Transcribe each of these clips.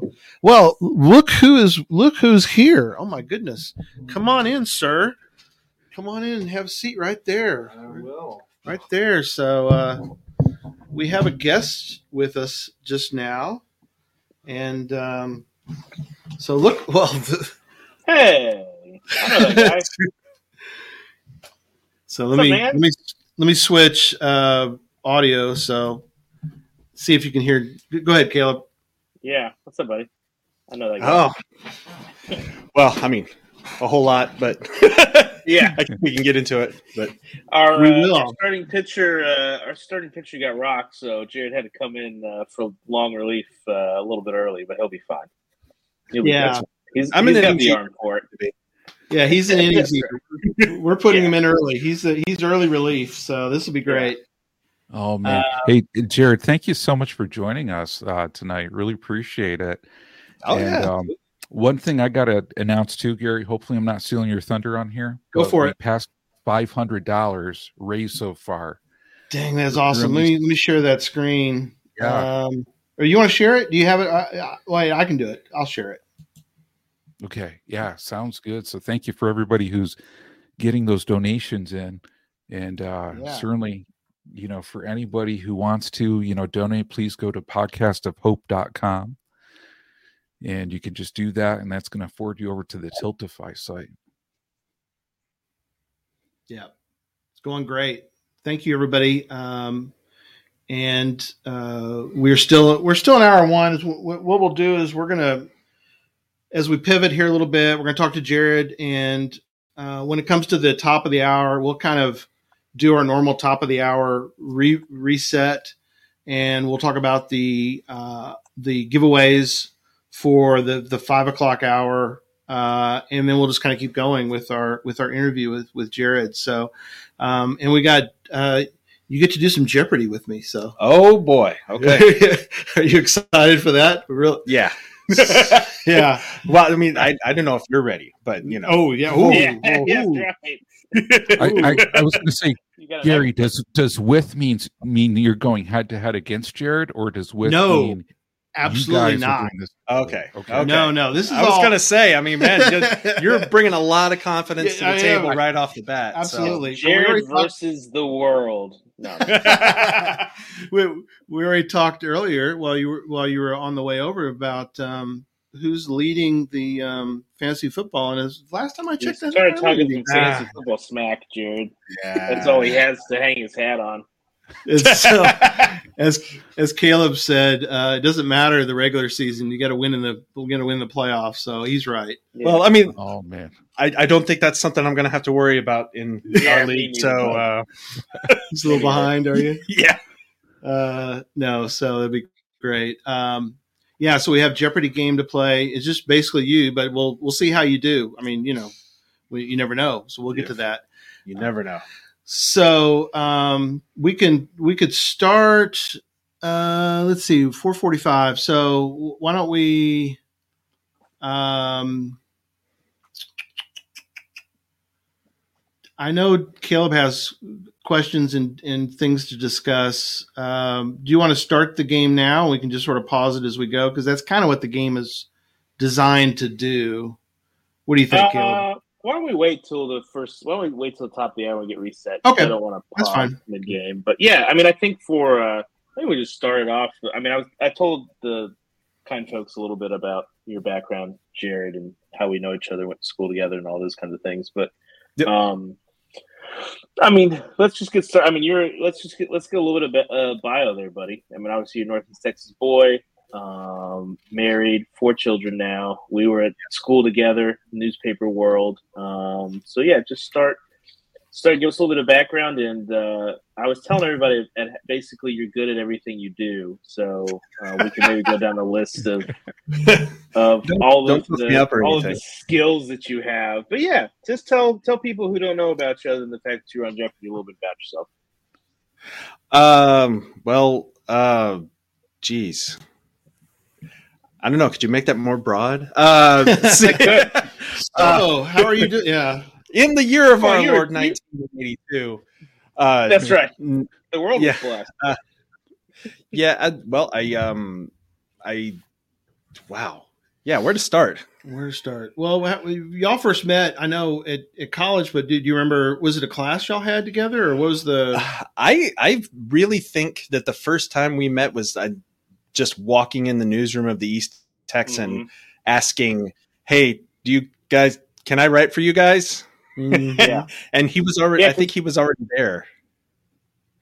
So, well, look who is look who's here. Oh my goodness! Come on in, sir. Come on in and have a seat right there. I will. Right there. So, uh, we have a guest with us just now, and um, so look. Well, Hey, that guy. so let me man? let me let me switch uh, audio. So, see if you can hear. Go ahead, Caleb. Yeah, what's up, buddy? I know that guy. Oh, well, I mean, a whole lot, but Yeah. I think we can get into it. But Our, We uh, our starting pitcher, uh, our starting pitcher got rocked, so Jared had to come in uh, for long relief uh, a little bit early, but he'll be fine. He'll Yeah. good. he's, I'm he's in an the arm for it. Yeah, he's an innings. We're putting Yeah. him in early. He's a, he's early relief, so this will be great. Oh man. Uh, hey Jared, thank you so much for joining us uh, tonight. Really appreciate it. oh and yeah, um, one thing I gotta announce too, Gary. Hopefully, I'm not stealing your thunder on here. Go for it. Past five hundred dollars raised so far. Dang, that's awesome. Let me let me share that screen. Um, or you want to share it? Do you have it? I, I, I can do it. I'll share it. Okay. Yeah. Sounds good. So thank you for everybody who's getting those donations in. And uh, Yeah. certainly, you know, for anybody who wants to, you know, donate, please go to podcastofhope.com. And you can just do that. And that's going to forward you over to the Tiltify site. Yeah, it's going great. Thank you, everybody. Um, and uh, we're still we're still in hour one. What we'll do is we're gonna as we pivot here a little bit, we're gonna talk to Jared, and uh, when it comes to the top of the hour, we'll kind of do our normal top of the hour re- reset, and we'll talk about the uh, the giveaways for the the five o'clock hour uh, and then we'll just kind of keep going with our with our interview with with Jared. So, um, and we got uh, you get to do some Jeopardy with me. So, oh boy. Okay, are you excited for that? Real, yeah, yeah. Well, I mean, I, I don't know if you're ready, but you know, Oh yeah. Ooh, yeah, ooh, yeah, ooh. that's right. I, I, I was going to say, Gary, does does with means mean you're going head to head against Jared, or does with No, mean you Absolutely not. this? Okay. Okay. Okay. No, no. This is I was gonna say, I mean, man, just- you're bringing a lot of confidence Yeah, to the I am. table right off the bat. absolutely. So Jared already talked- versus the world. No, we, we already talked earlier while you were while you were on the way over about um, who's leading the um, fantasy football. And as last time I you checked, that started talking some fantasy football smack, Jared. yeah. That's all he has to hang his hat on. It's so, as as Caleb said, uh, it doesn't matter the regular season. You got to win in the we're going to win the playoffs. So he's right. Yeah. Well, I mean, Oh man, I, I don't think that's something I'm going to have to worry about in Yeah, our league. So, uh, He's a little behind, are you? yeah. Uh, no, so that'd be great. Um, yeah, so we have Jeopardy game to play. It's just basically you, but we'll we'll see how you do. I mean, you know, we, you never know, so we'll get to that. You never know. So um, we can we could start. Uh, let's see, four forty five. So why don't we? Um, I know Caleb has questions and, and things to discuss. Um, do you want to start the game now? We can just sort of pause it as we go because that's kind of what the game is designed to do. What do you think, Caleb? Why don't we wait till the first? Why don't we wait till the top of the hour and get reset? Okay. I don't want to pause mid game, but yeah, I mean, I think for uh, I think we just started off. I mean, I was I told the kind folks a little bit about your background, Jared, and how we know each other, went to school together, and all those kinds of things. But Yep. um, I mean, let's just get started. I mean, you're let's just get let's get a little bit of uh, bio there, buddy. I mean, obviously, you're a Northeast Texas boy, um, married, four children now. We were at school together, newspaper world. Um, so yeah, just start start give us a little bit of background. And uh, I was telling everybody, at, basically, you're good at everything you do. So uh, we can maybe go down the list of of Don't- all of don't lift me the all of the skills that you have. But yeah, just tell tell people who don't know about you other than the fact that you're on Jeopardy a little bit about yourself. Um. Well. Uh. Geez. I don't know. Could you make that more broad? Uh, see- oh, how are you doing? Yeah. in the year of Oh, our Lord, 1982. Uh, That's right. The world Yeah. is blessed. yeah. I, well, I um, I Wow. Yeah, where to start? Where to start? Well, y'all first met, I know, at, at college, but did you remember? Was it a class y'all had together, or what was the? I I really think that the first time we met was uh, just walking in the newsroom of the East Texan, Mhm. asking, "Hey, do you guys? Can I write for you guys?" Mm, Yeah. And he was already. Yeah, I think he was already there.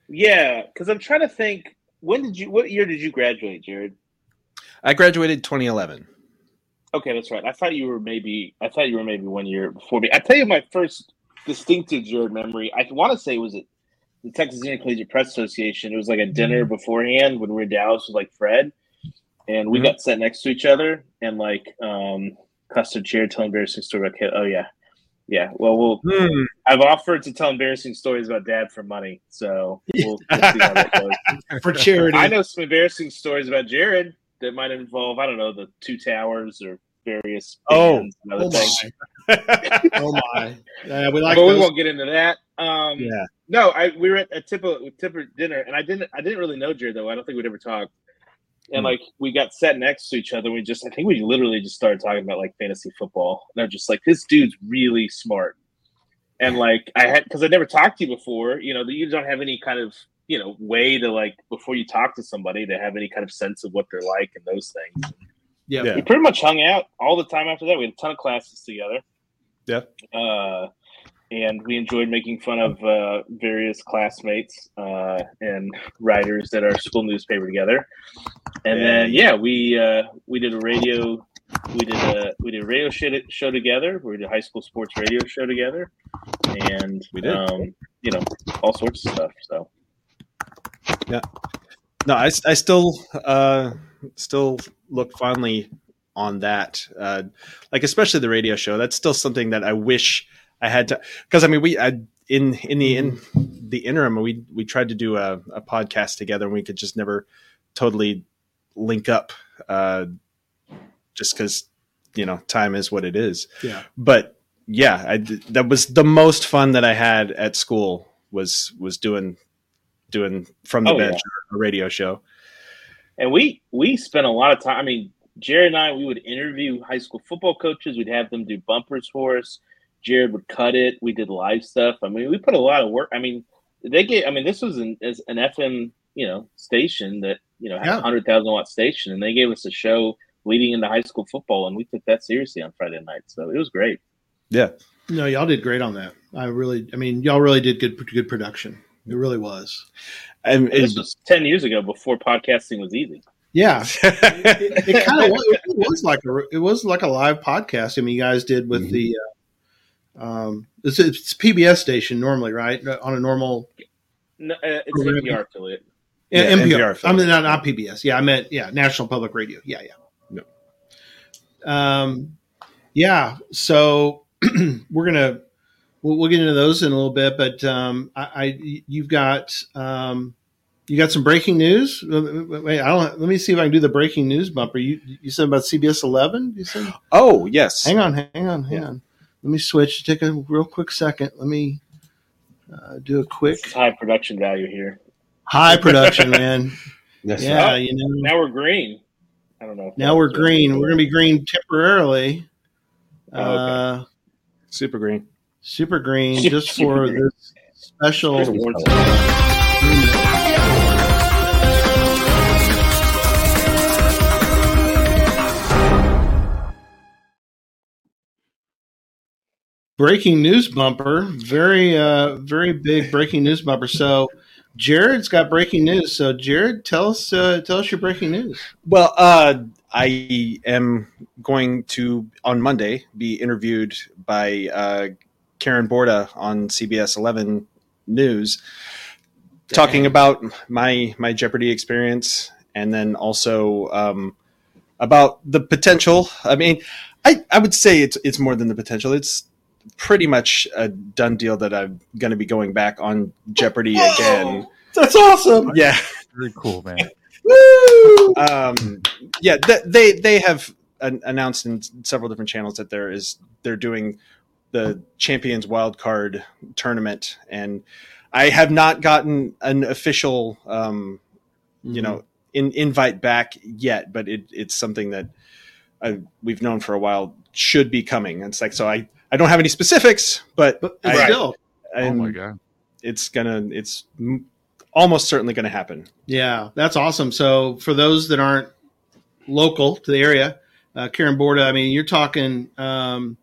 Yeah, because I'm trying to think. When did you? What year did you graduate, Jared? I graduated 2011. Okay, that's right. I thought you were maybe. I thought you were maybe one year before me. I tell you, my first distinctive Jared memory. I want to say was at the Texas Intercollegiate Press Association. It was like a dinner beforehand when we were in Dallas with like Fred, and we Mhm. got sat next to each other, and like um, custard Jared telling embarrassing story about kid. Oh yeah, yeah. Well, we'll. Hmm. I've offered to tell embarrassing stories about dad for money, so we'll, we'll see how that goes. for charity. I know some embarrassing stories about Jared that might involve, I don't know, the two towers or various Oh. and other Oh things. my! Oh my! Yeah, we like but we won't get into that. Um, Yeah. No, I we were at a Tipper Tipper dinner, and I didn't I didn't really know Jared though. I don't think we'd ever talked. And Hmm. like we got sat next to each other. We just I think we literally just started talking about like fantasy football. And I'm just like, this dude's really smart. And like I had because I never talked to you before. You know, that you don't have any kind of you know way to like before you talk to somebody to have any kind of sense of what they're like and those things. Yeah. Yeah. We pretty much hung out all the time after that. We had a ton of classes together. Yeah. Uh, and we enjoyed making fun of uh, various classmates uh, and writers at our school newspaper together. And then yeah, we uh, we did a radio we did a we did a radio show, show together. We did a high school sports radio show together, and We did. um, you know all sorts of stuff. So No, I, I still uh, still look fondly on that. Uh, like especially the radio show. That's still something that I wish I had to. Because I mean, we I, in in the in the interim, we we tried to do a, a podcast together, and we could just never totally link up. Uh, just because you know time is what it is. Yeah. But yeah, I that was the most fun that I had at school was was doing doing from the Oh, yeah. bench a radio show. And we we spent a lot of time. I mean, Jared and I, we would interview high school football coaches. We'd have them do bumpers for us. Jared would cut it. We did live stuff. I mean, we put a lot of work. I mean, they get. I mean, this was an as an FM you know station that you know had Yeah. a hundred thousand watt station, and they gave us a show leading into high school football, and we took that seriously on Friday night. So it was great. Yeah. No, y'all did great on that. I really, I mean, y'all really did good, good production. It really was. And And this was ten years ago before podcasting was easy. Yeah, it, it kind of was, was like a it was like a live podcast. I mean, you guys did with Mhm. the uh, um, it's, it's PBS station normally, right? On a normal No, uh, it's Programming. NPR affiliate. Yeah, NPR. NPR I mean, not, not PBS. Yeah, I meant yeah, National Public Radio. Yeah, yeah. Um, yeah. So we're gonna we'll, we'll get into those in a little bit, but um, I, I you've got um, you got some breaking news. Wait, I don't. Let me see if I can do the breaking news bumper. You you said about CBS Eleven. You said. oh yes, Hang on, hang on, hang Yeah. on. Let me switch. Take a real quick second. Let me uh, do a quick It's high production value here. high production, man. Yes, Yeah, Oh. you know. Now we're green. I don't know. Now we're that's- green. We're gonna be green temporarily. Oh, okay. Uh, super green. Super green, just for this special. Breaking news bumper. Very, uh, very big breaking news bumper. So, Jared's got breaking news. So, Jared, tell us, uh, tell us your breaking news. Well, uh, I am going to on Monday be interviewed by uh, Karen Borta on CBS 11 News, talking about my my Jeopardy experience, and then also um, about the potential. I mean, I I would say it's it's more than the potential. It's pretty much a done deal that I'm going to be going back on Jeopardy again. That's awesome. Yeah. Very cool, man. Woo! um, yeah, th- they they have an- announced in several different channels that there is they're doing the Champions Wild Card tournament, and I have not gotten an official, um, you know, in, invite back yet, but it, it's something that uh, we've known for a while should be coming. And it's like so I I don't have any specifics, but But I- still, oh my god. it's gonna it's m- almost certainly going to happen. Yeah, that's awesome. So for those that aren't local to the area, uh, Karen Borta, I mean, you're talking um,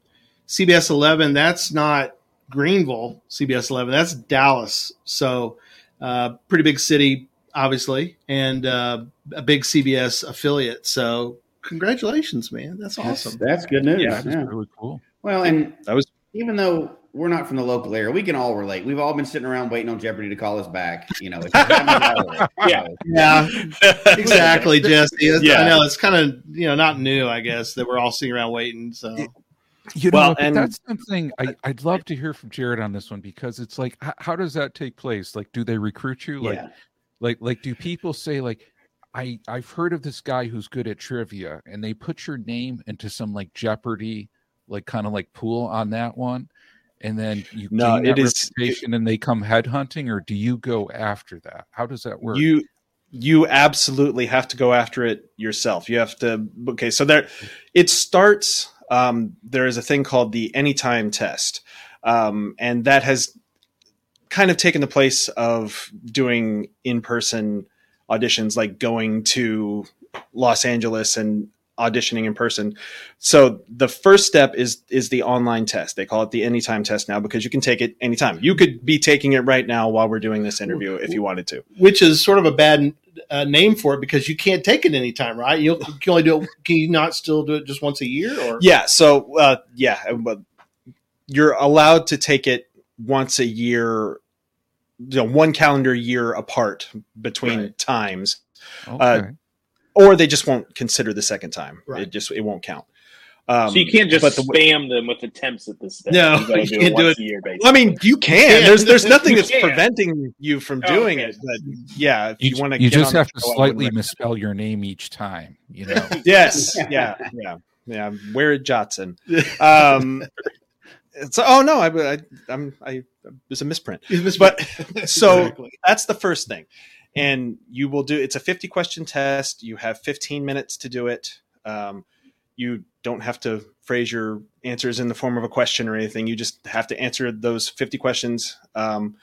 CBS 11. That's not Greenville, CBS 11. That's Dallas. So uh, pretty big city, obviously, and uh, a big CBS affiliate. So congratulations, man. That's That's, awesome. that's good news. Yeah, That's Yeah. really cool. Well, and That was even though we're not from the local area, we can all relate. We've all been sitting around waiting on Jeopardy to call us back. You know, it's happened all Yeah. Yeah, exactly, Jesse. Yeah. I know it's kind of you know not new, I guess, that we're all sitting around waiting. So You know, Well, and- that's something I, I'd love to hear from Jared on this one because it's like, how, how does that take place? Like, do they recruit you? Like, yeah. like, like, do people say like, I I've heard of this guy who's good at trivia, and they put your name into some like Jeopardy, like kind of like pool on that one, and then you No, gain it is- reputation, and they come headhunting, or do you go after that? How does that work? You you absolutely have to go after it yourself. You have to okay, so there it starts um, there is a thing called the anytime test. Um, and that has kind of taken the place of doing in-person auditions like going to Los Angeles and auditioning in person. So the first step is is the online test. They call it the anytime test now because you can take it anytime. You could be taking it right now while we're doing this interview if you wanted to. which is sort of a bad uh, name for it because you can't take it anytime, right? You'll, you can only do it. Can you not still do it just once a year? Or Yeah. So uh, yeah, uh, but you're allowed to take it once a year, you know, one calendar year apart between Right. times, okay. or they just won't consider the second time. Right. It just it won't count. Um, so you can't just the- spam them with attempts at this step. No, you gotta you do can't it do once it. a year, basically. Well, I mean, you can. can. There's there's nothing that's can. preventing you from Oh, doing okay. it. But yeah, if you, you, want to, you just have to slightly misspell your name each time. You know. Yes. Yeah. Yeah. Yeah. Where Johnson. Um, so, oh no, I, I, I'm, I, it was a misprint. But so Exactly. that's the first thing. And you will do it's a 50 question test. You have 15 minutes to do it. Um, you don't have to phrase your answers in the form of a question or anything. You just have to answer those 50 questions. Um,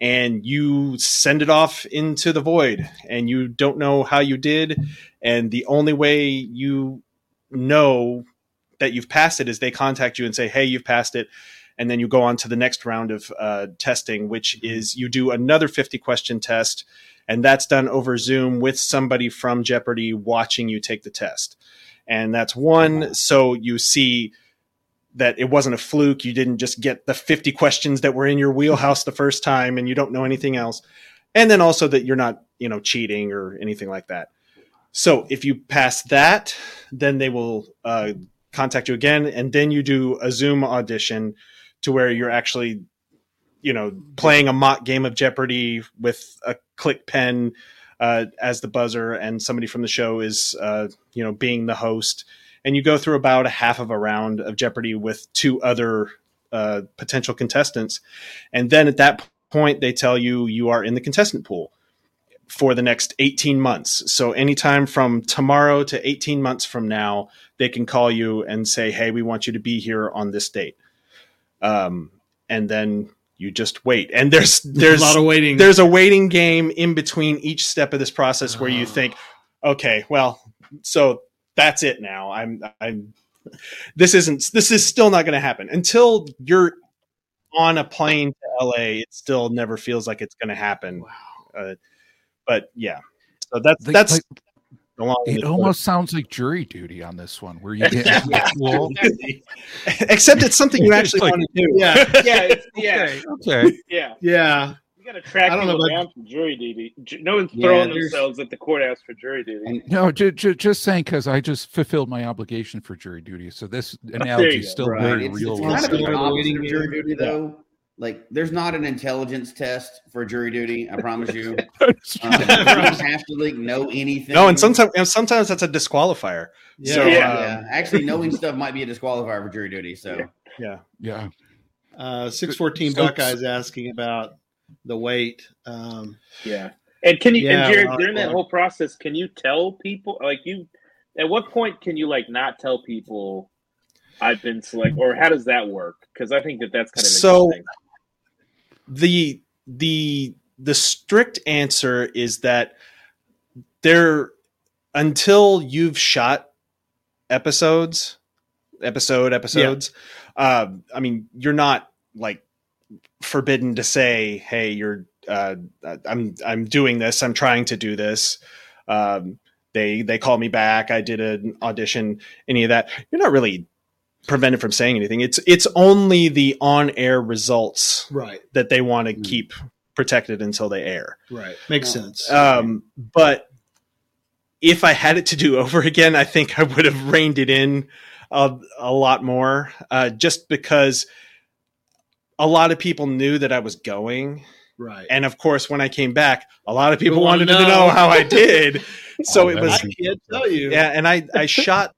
and you send it off into the void and you don't know how you did. And the only way you know that you've passed it is they contact you and say, Hey, you've passed it and then you go on to the next round of uh, testing, which is you do another 50 question test, and that's done over Zoom with somebody from Jeopardy watching you take the test. And that's one, so you see that it wasn't a fluke. You didn't just get the 50 questions that were in your wheelhouse the first time and you don't know anything else. And then also that you're not, you know, cheating or anything like that. So if you pass that, then they will uh, contact you again, and then you do a Zoom audition to where you're actually you know playing a mock game of jeopardy with a click pen uh, as the buzzer and somebody from the show is uh, you know being the host. And you go through about a half of a round of jeopardy with two other uh, potential contestants. And then at that point they tell you you are in the contestant pool for the next 18 months. So anytime from tomorrow to 18 months from now they can call you and say hey we want you to be here on this date. Um, and then you just wait. And there's there's a lot of waiting. there's a waiting game in between each step of this process where you Oh. think, okay, well, so that's it now. I'm I'm this isn't this is still not going to happen until you're on a plane to LA. It still never feels like it's going to happen. Wow. Uh, but yeah, so that's Like- that's like, the long and it the short. almost sounds like jury duty on this one, where you get into except it's something you actually like- want to do. yeah, yeah, it's, yeah, Okay. yeah. yeah. You got to track I don't people about- down for jury duty. No one's Yeah, throwing there's- themselves at the courthouse for jury duty. And No, ju- ju- just saying because I just fulfilled my obligation for jury duty. So this oh, analogy is still Right. very it's, real. it's kind of the stuff. jury duty, though. Like, there's not an intelligence test for jury duty. I promise you. Um, you don't have to like know anything. No, and sometimes and sometimes that's a disqualifier. Yeah. So, Yeah. um, yeah, actually, knowing stuff might be a disqualifier for jury duty. So, yeah. yeah. Uh, Six fourteen So- Buckeyes asking about the weight. Um, Yeah. And can you, Yeah, and Jared, during that whole process, can you tell people, like you, at what point can you like not tell people I've been select, or how does that work? Because I think that that's kind of So- interesting. The the the strict answer is that there until you've shot episodes episode episodes uh, i mean you're not like forbidden to say hey you're uh, i'm i'm doing this. I'm trying to do this. Um, they they call me back. I did an audition any of that. You're not really prevented from saying anything it's it's only the on air results Right. that they want to Mm. keep protected until they air. Right. Makes Oh. sense. Um, but if I had it to do over again, I think I would have reined it in a, a lot more, uh, just because a lot of people knew that I was going. right. And of course, when I came back, a lot of people People wanna wanted to know. know how I did. so Oh, it was, I can't tell you. yeah. And I, I shot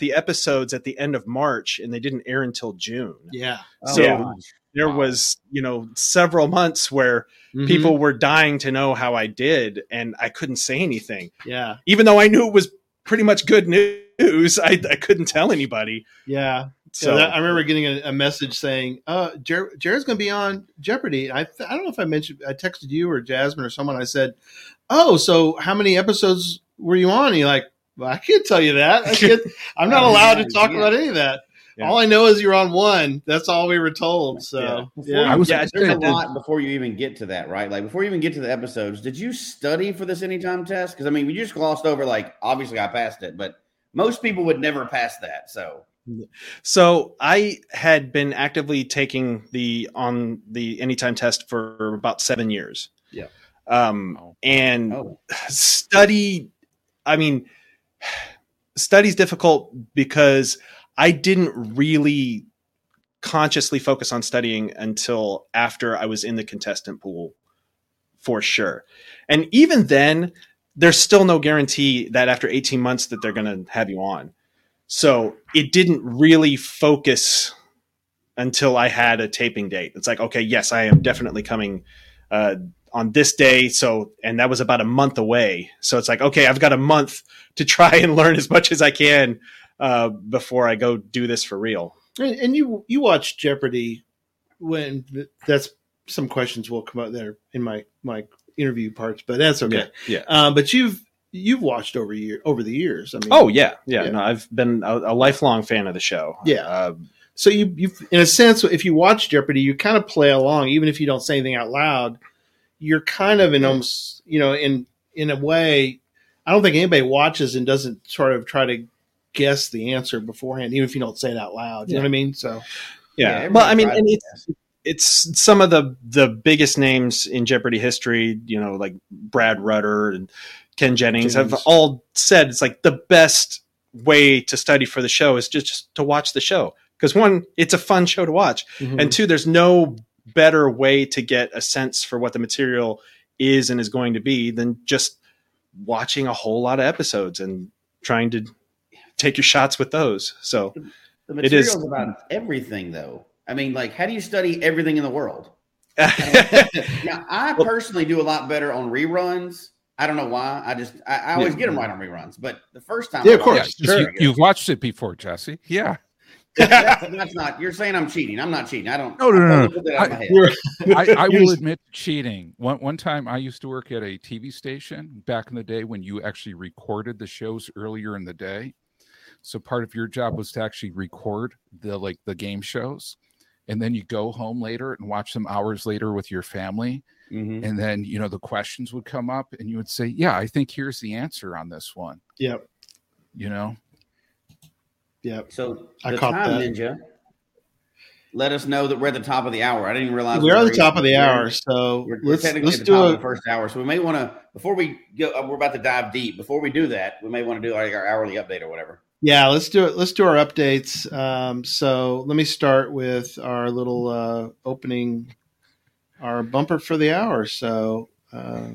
the episodes at the end of March and they didn't air until June. Yeah. Oh, So- gosh. There Wow. was, you know, several months where Mhm. people were dying to know how I did, and I couldn't say anything, Yeah. even though I knew it was pretty much good news. I, I couldn't tell anybody. Yeah. So So I remember getting a, a message saying, "Uh, Jer- Jared's going to be on Jeopardy." I th- I don't know if I mentioned I texted you or Jasmine or someone. I said, "Oh, so how many episodes were you on?" And you're like, "Well, I can't tell you that. I can't, I'm not allowed to talk yeah. about any of that. Yeah. All I know is you're on one. That's all we were told." So Yeah. Before yeah, you- I was Yeah, there's a I did. lot before you even get to that, right? Like before you even get to the episodes, did you study for this anytime test? Because I mean, we just glossed over like obviously I passed it, but most people would never pass that. So So I had been actively taking the on the anytime test for about seven years. Yeah. Um, Oh. and oh, study i mean study's difficult because i didn't really consciously focus on studying until after i was in the contestant pool for sure. And even then there's still no guarantee that after 18 months that they're going to have you on. So it didn't really focus until i had a taping date. It's like okay yes i am definitely coming uh, on this day so and that was about a month away so it's like okay i've got a month to try and learn as much as i can uh, before i go do this for real and, and you you watch Jeopardy when that's some questions will come out there in my my interview parts, but that's okay. yeah Um, but you've you've watched over year over the years. I mean, oh yeah yeah, Yeah. no i've been a, a lifelong fan of the show Yeah. uh, So you, you, in a sense, if you watch Jeopardy, you kind of play along, even if you don't say anything out loud. You're kind of in almost, you know, in in a way. I don't think anybody watches and doesn't sort of try to guess the answer beforehand, even if you don't say it out loud. You know what I mean? So yeah, Yeah, well i mean and it's it's some of the the biggest names in jeopardy history you know like brad rutter and ken jennings, have all said it's like the best way to study for the show is just, just to watch the show because one it's a fun show to watch mm-hmm. and two there's no better way to get a sense for what the material is and is going to be than just watching a whole lot of episodes and trying to take your shots with those so the It is- material's about everything, though. I mean, like, how do you study everything in the world? Now, I personally do a lot better on reruns. I don't know why. I just I, I always get them right on reruns, but the first time, Yeah, I of course. it, Yeah, Sure. you, you've watched it before, Jesse. Yeah. That- that's not. You're saying I'm cheating. I'm not cheating. I don't. No, no, no, I no. don't put that out of my head. You're- I, I will admit cheating. One one time I used to work at a TV station back in the day when you actually recorded the shows earlier in the day. So part of your job was to actually record the like the game shows. And then you go home later and watch them hours later with your family. Mhm. And then, you know, the questions would come up and you would say, Yeah, I think here's the answer on this one. Yep. You know? Yep. So I the caught time that. ninja. Let us know that we're at the top of the hour. I didn't realize We're we at the top of the hour, so We're, we're let's technically let's at the top do of the first hour, so we may want to before we go. uh, We're about to dive deep. Before we do that, we may want to do like our hourly update or whatever. Yeah, let's do it. Let's do our updates. Um, so let me start with our little uh, opening, our bumper for the hour. So, uh,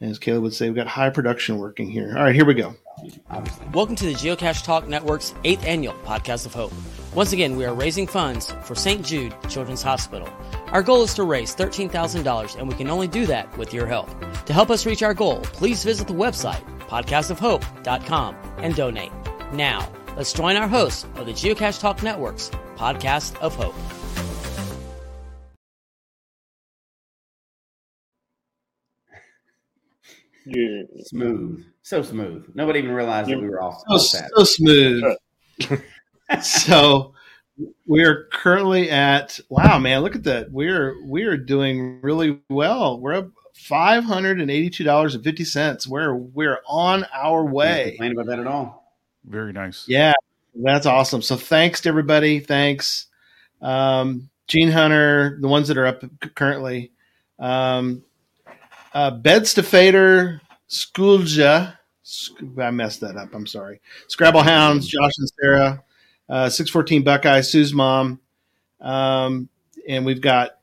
as Caleb would say, we've got high production working here. All right, here we go. Obviously, Welcome to the Geocache Talk Network's eighth annual Podcast of Hope. Once again, we are raising funds for St. Jude Children's Hospital. Our goal is to raise $13,000, and we can only do that with your help. To help us reach our goal, please visit the website podcastofhope.com, and donate. Now, let's join our hosts of the Geocache Talk Network's Podcast of Hope. Yeah. Smooth, so smooth. Nobody even realized that we were off. So, off so smooth. so we're currently at wow, man! Look at that. We're we're doing really well. We're up five hundred and eighty two dollars and fifty cents. We're we're on our Can't way. complain about that at all. Very nice. Yeah, that's awesome. So thanks to everybody. Thanks, um, Gene Hunter, the ones that are up currently. Um, uh, Beds to Fader, Schoolja. I messed that up. I'm sorry. Scrabble Hounds, Josh and Sarah, uh, 614 Buckeye, Sue's mom. Um, and we've got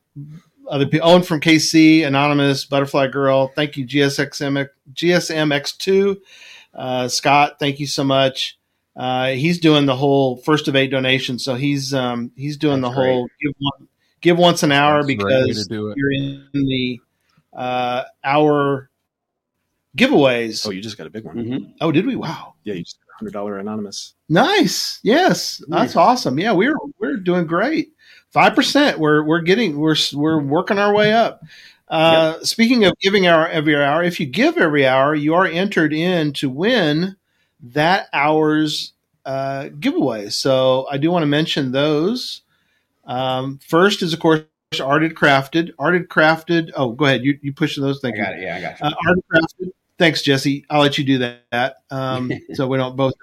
other people. Owen from KC, Anonymous, Butterfly Girl. Thank you, GSXM, GSMX2. Uh, Scott, thank you so much. Uh, he's doing the whole first of eight donations, so he's um, he's doing That's the whole give one, give once an hour That's the right way because you're in the uh, our giveaways. Oh, Oh, you just got a big one. Mhm. did we? Wow, Yeah, you just got a hundred dollar anonymous. nice. Yes, that's awesome. Yeah, we're we're doing great. Five percent. We're we're getting we're we're working our way up. Uh, Speaking of giving our every hour, if you give every hour, you are entered in to win that hour's uh, giveaway. So I do want to mention those. Um, first is of course Arted Crafted. Arted Crafted. Oh, go ahead. You you push those. I Thank you. got it. Yeah, I got you. Uh, Arted Crafted. Thanks, Jesse. I'll let you do that. Um, so we don't both.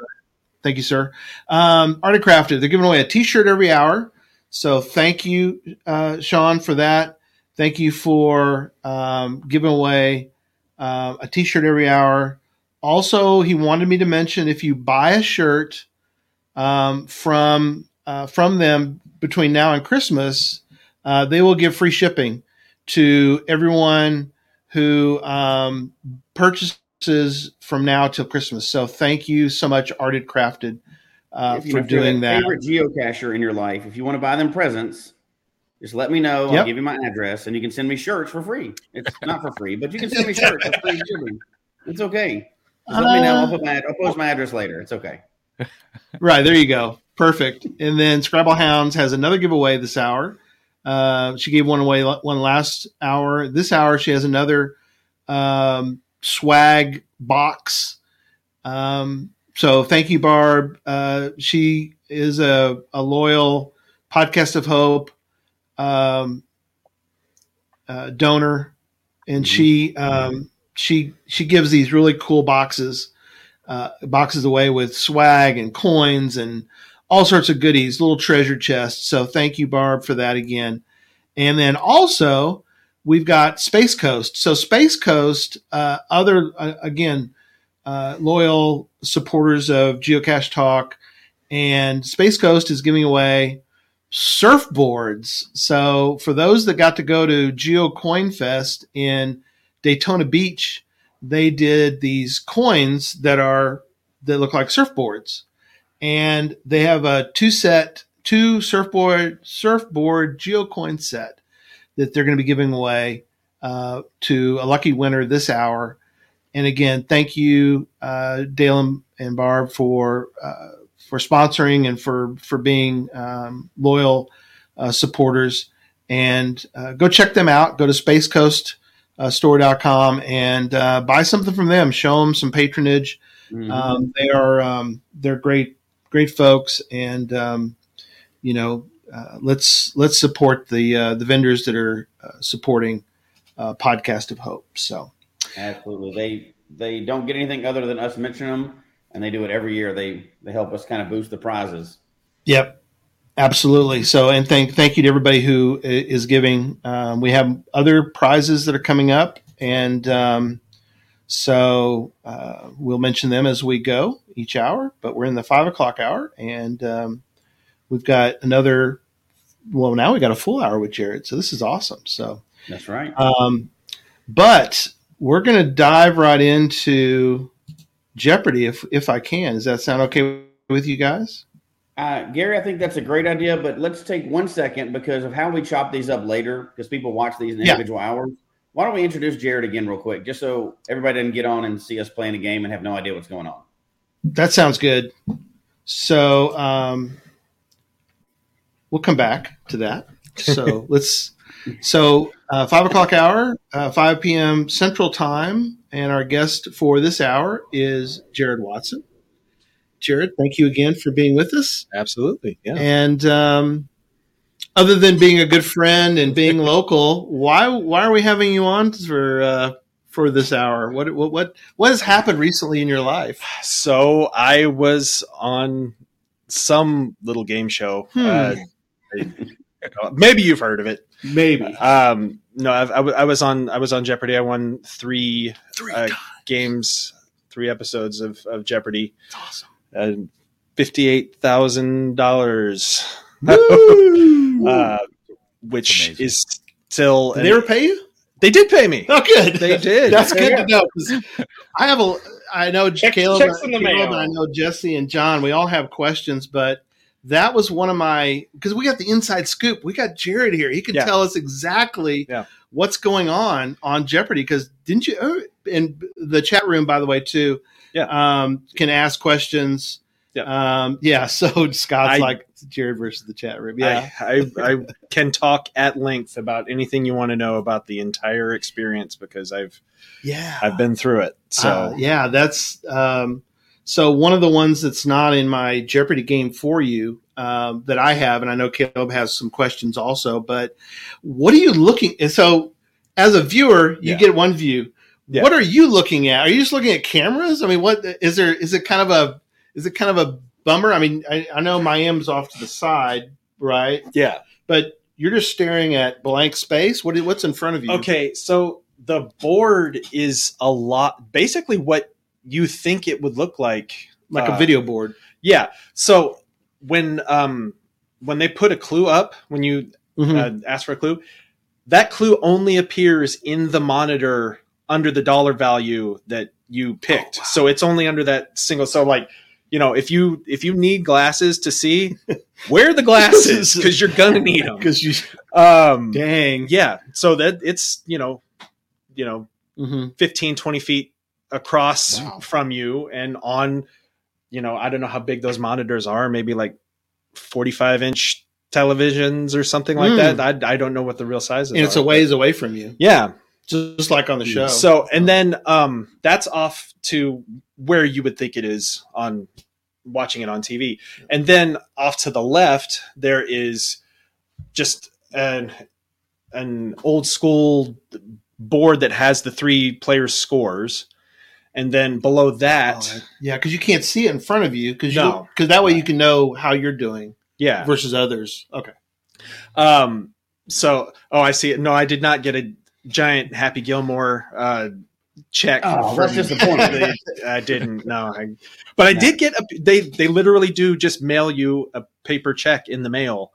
Thank you, sir. Um, Arted Crafted. They're giving away a T-shirt every hour. So thank you, uh, Sean, for that. Thank you for um, giving away uh, a T-shirt every hour. Also, he wanted me to mention if you buy a shirt um, from uh, from them between now and Christmas, uh, they will give free shipping to everyone who um, purchases from now till Christmas. So thank you so much, Arted Crafted, uh, for know, doing that. Favorite geocacher in your life. If you want to buy them presents, just let me know. I'll give you my address, and you can send me shirts for free. It's not for free, but you can send me shirts for free shipping. It's okay. Just let me know. I'll put my I'll post my address later. It's okay. Right there, you go. Perfect. And then Scrabble Hounds has another giveaway this hour. Uh, she gave one away one last hour. This hour, she has another um, swag box. Um, so thank you, Barb. Uh, she is a, a loyal podcast of hope um, uh, donor, and she um, she she gives these really cool boxes uh, boxes away with swag and coins and all sorts of goodies, little treasure chests. So thank you, Barb, for that again. And then also we've got Space Coast. So Space Coast, uh, other uh, again, uh, loyal supporters of Geocache Talk, and Space Coast is giving away surfboards. So for those that got to go to Geo Coin Fest in Daytona Beach, they did these coins that are that look like surfboards, and they have a two set two surfboard surfboard geocoin set that they're going to be giving away uh, to a lucky winner this hour. And again, thank you, uh, Dale and Barb, for uh, for sponsoring and for for being um, loyal uh, supporters. And uh, go check them out. Go to Space Coast uh, store.com and uh, buy something from them. Show them some patronage. Mhm. Um, they are um, they're great great folks, and um, you know uh, let's let's support the uh, the vendors that are uh, supporting uh, Podcast of Hope. So Absolutely. They they don't get anything other than us mentioning them, and they do it every year. They they help us kind of boost the prizes. Yep, absolutely. So, and thank thank you to everybody who is giving. Um, we have other prizes that are coming up, and um, so uh, we'll mention them as we go each hour. But we're in the five o'clock hour, and um, we've got another. Well, now we got a full hour with Jared, so this is awesome. So, That's right. um, but we're going to dive right into Jeopardy if if I can. Does that sound okay with you guys? Uh, Gary, I think that's a great idea, but let's take one second because of how we chop these up later, because people watch these in Yeah. individual hours. Why don't we introduce Jared again real quick, just so everybody doesn't get on and see us playing a game and have no idea what's going on. That sounds good. So um, we'll come back to that. So let's. So uh, five o'clock hour, uh, five p.m. Central Time, and our guest for this hour is Jared Watson. Jared, thank you again for being with us. Absolutely. Yeah. And um, other than being a good friend and being local, why why are we having you on for uh, for this hour? What what what what has happened recently in your life? So I was on some little game show. Hmm. Uh, maybe you've heard of it. Maybe Um, no, I've, I, w- I was on I was on Jeopardy. I won three three uh, games, three episodes of, of Jeopardy. That's awesome. Uh, Fifty eight thousand dollars, Woo! uh, which is still. Did they ever pay you? they did pay me. Oh, good. They did. That's There good you to know. 'cause I have a. I know Check- Caleb, checks in the Caleb mail. I know Jesse and John. We all have questions, but that was one of my because we got the inside scoop. We got Jared here. He could Yeah. tell us exactly Yeah. what's going on on Jeopardy. Because didn't you? Oh, in the chat room, by the way, too. Yeah. Um, can ask questions. Yeah. Um, yeah. So Scott's I- like Jared versus the chat room. Yeah. I, I, I can talk at length about anything you want to know about the entire experience because I've yeah. I've been through it. So Uh, yeah, that's um, so one of the ones that's not in my Jeopardy game for you um, that I have, and I know Caleb has some questions also. But what are you looking? And so, as a viewer, you Yeah. get one view. Yeah. What are you looking at? Are you just looking at cameras? I mean, what is there? Is it kind of a is it kind of a bummer? I mean, I, I know Mayim's off to the side, right? yeah. But you're just staring at blank space. What what's in front of you? Okay, so the board is a lot basically what you think it would look like. like a uh, video board. Yeah. So when um when they put a clue up, when you Mhm. uh, ask for a clue, that clue only appears in the monitor under the dollar value that you picked. Oh, wow. So it's only under that single. So like, you know, if you if you need glasses to see, wear the glasses because you're gonna need them. because you Um, dang. yeah. So that it's you know, you know, hmm 15, 20 feet across Wow. from you and on, you know, I don't know how big those monitors are, maybe like 45 inch televisions or something like Mm. that. I, I don't know what the real size is. and it's a ways away from you, Yeah. Just like on the show. So, and then um, that's off to where you would think it is on watching it on TV. And then off to the left, there is just an, an old school board that has the three players' scores. And then below that, Oh, yeah, because you can't see it in front of you because No. because that way you can know how you're doing yeah. versus others. Okay, Um, so, oh, I see it. No, I did not get a giant Happy Gilmore uh, check. Oh, from- that's disappointing. I didn't. No, I, but I did get a. They they literally do just mail you a paper check in the mail.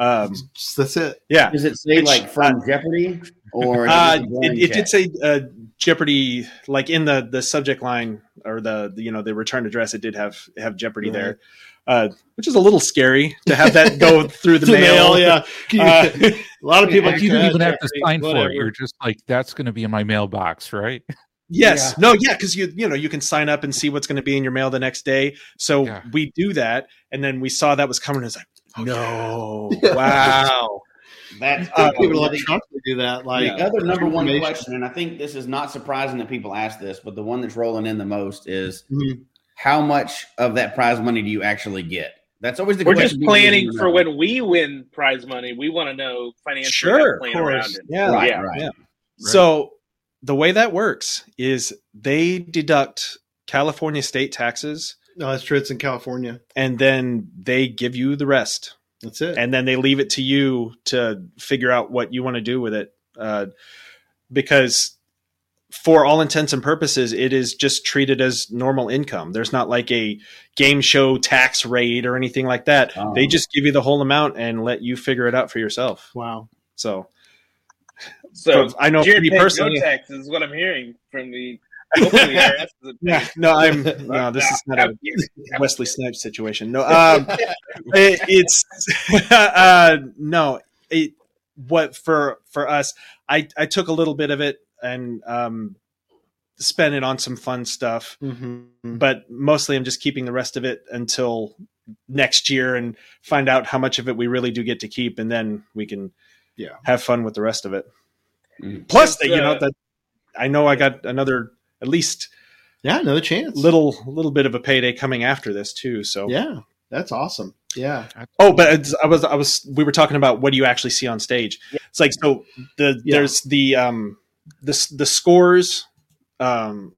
Um, Just- that's it. yeah, Does it say Which- like from Jeopardy or uh, it, just a it, blank it check? did say uh, Jeopardy, like in the the subject line or the, the you know the return address. It did have have Jeopardy Right. there, uh, which is a little scary to have that go through the, The mail. yeah. You- Uh, a lot of people Like you don't "Uh, even have to Jeffrey, sign for it. You're just like, that's going to be in my mailbox, right? Yes. No, yeah, because you you know you can sign up and see what's going to be in your mail the next day. So Yeah. we do that, and then we saw that was coming. And it's like, no, Yeah. wow. That's Uh, people the, electronically do that. Like the other number one question, and I think this is not surprising that people ask this, but the one that's rolling in the most is Mhm. How much of that prize money do you actually get? That's always the We're question. just planning for know. when we win prize money. We want to know financially Sure, plan of around course. it. Yeah. Right, Yeah. right. Yeah. So the way that works is they deduct California state taxes, No, that's true. It's in California. and then they give you the rest, That's it. and then they leave it to you to figure out what you want to do with it. Uh, because for all intents and purposes, it is just treated as normal income. There's not like a game show tax rate or anything like that. Oh. They just give you the whole amount and let you figure it out for yourself. wow. So, So I know for Jared me personally, no taxes is what I'm hearing from the. Hopefully, the IRS is a- yeah, no, I'm no. This is not a Wesley Snipes situation. No, um, it, it's uh, no. It, what for for us, I I took a little bit of it and um, spent it on some fun stuff, Mm-hmm. but mostly I'm just keeping the rest of it until next year and find out how much of it we really do get to keep, and then we can Yeah. have fun with the rest of it. Mhm. Plus, It's, you know uh, that I know I got another at least Yeah, another chance. little little bit of a payday coming after this too. So Yeah, that's awesome. Yeah. Oh, but it's, I was I was we were talking about what do you actually see on stage. It's like so the Yeah. there's the um the the scores um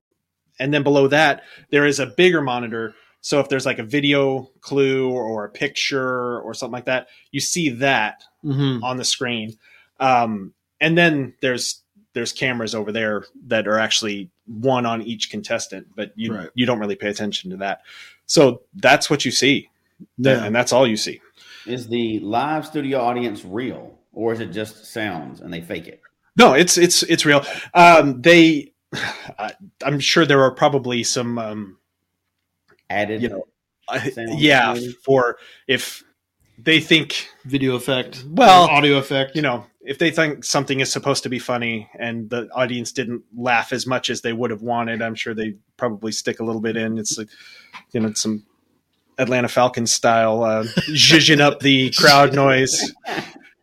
and then below that there is a bigger monitor. So if there's like a video clue or a picture or something like that, you see that Mm-hmm. on the screen. Um and then there's there's cameras over there that are actually one on each contestant, but you Right. you don't really pay attention to that. So that's what you see. Yeah. And that's all you see. Is the live studio audience real, or is it just sounds and they fake it? No, it's it's it's real. Um, they, I, I'm sure there are probably some, um, Added, you know, I- Sounds yeah, maybe? for if they think, Video effect. Well, audio effect. you know, if they think something is supposed to be funny and the audience didn't laugh as much as they would have wanted, I'm sure they probably stick a little bit in. It's like, you know, some Atlanta Falcons style, uh, zhuzhing up the crowd noise.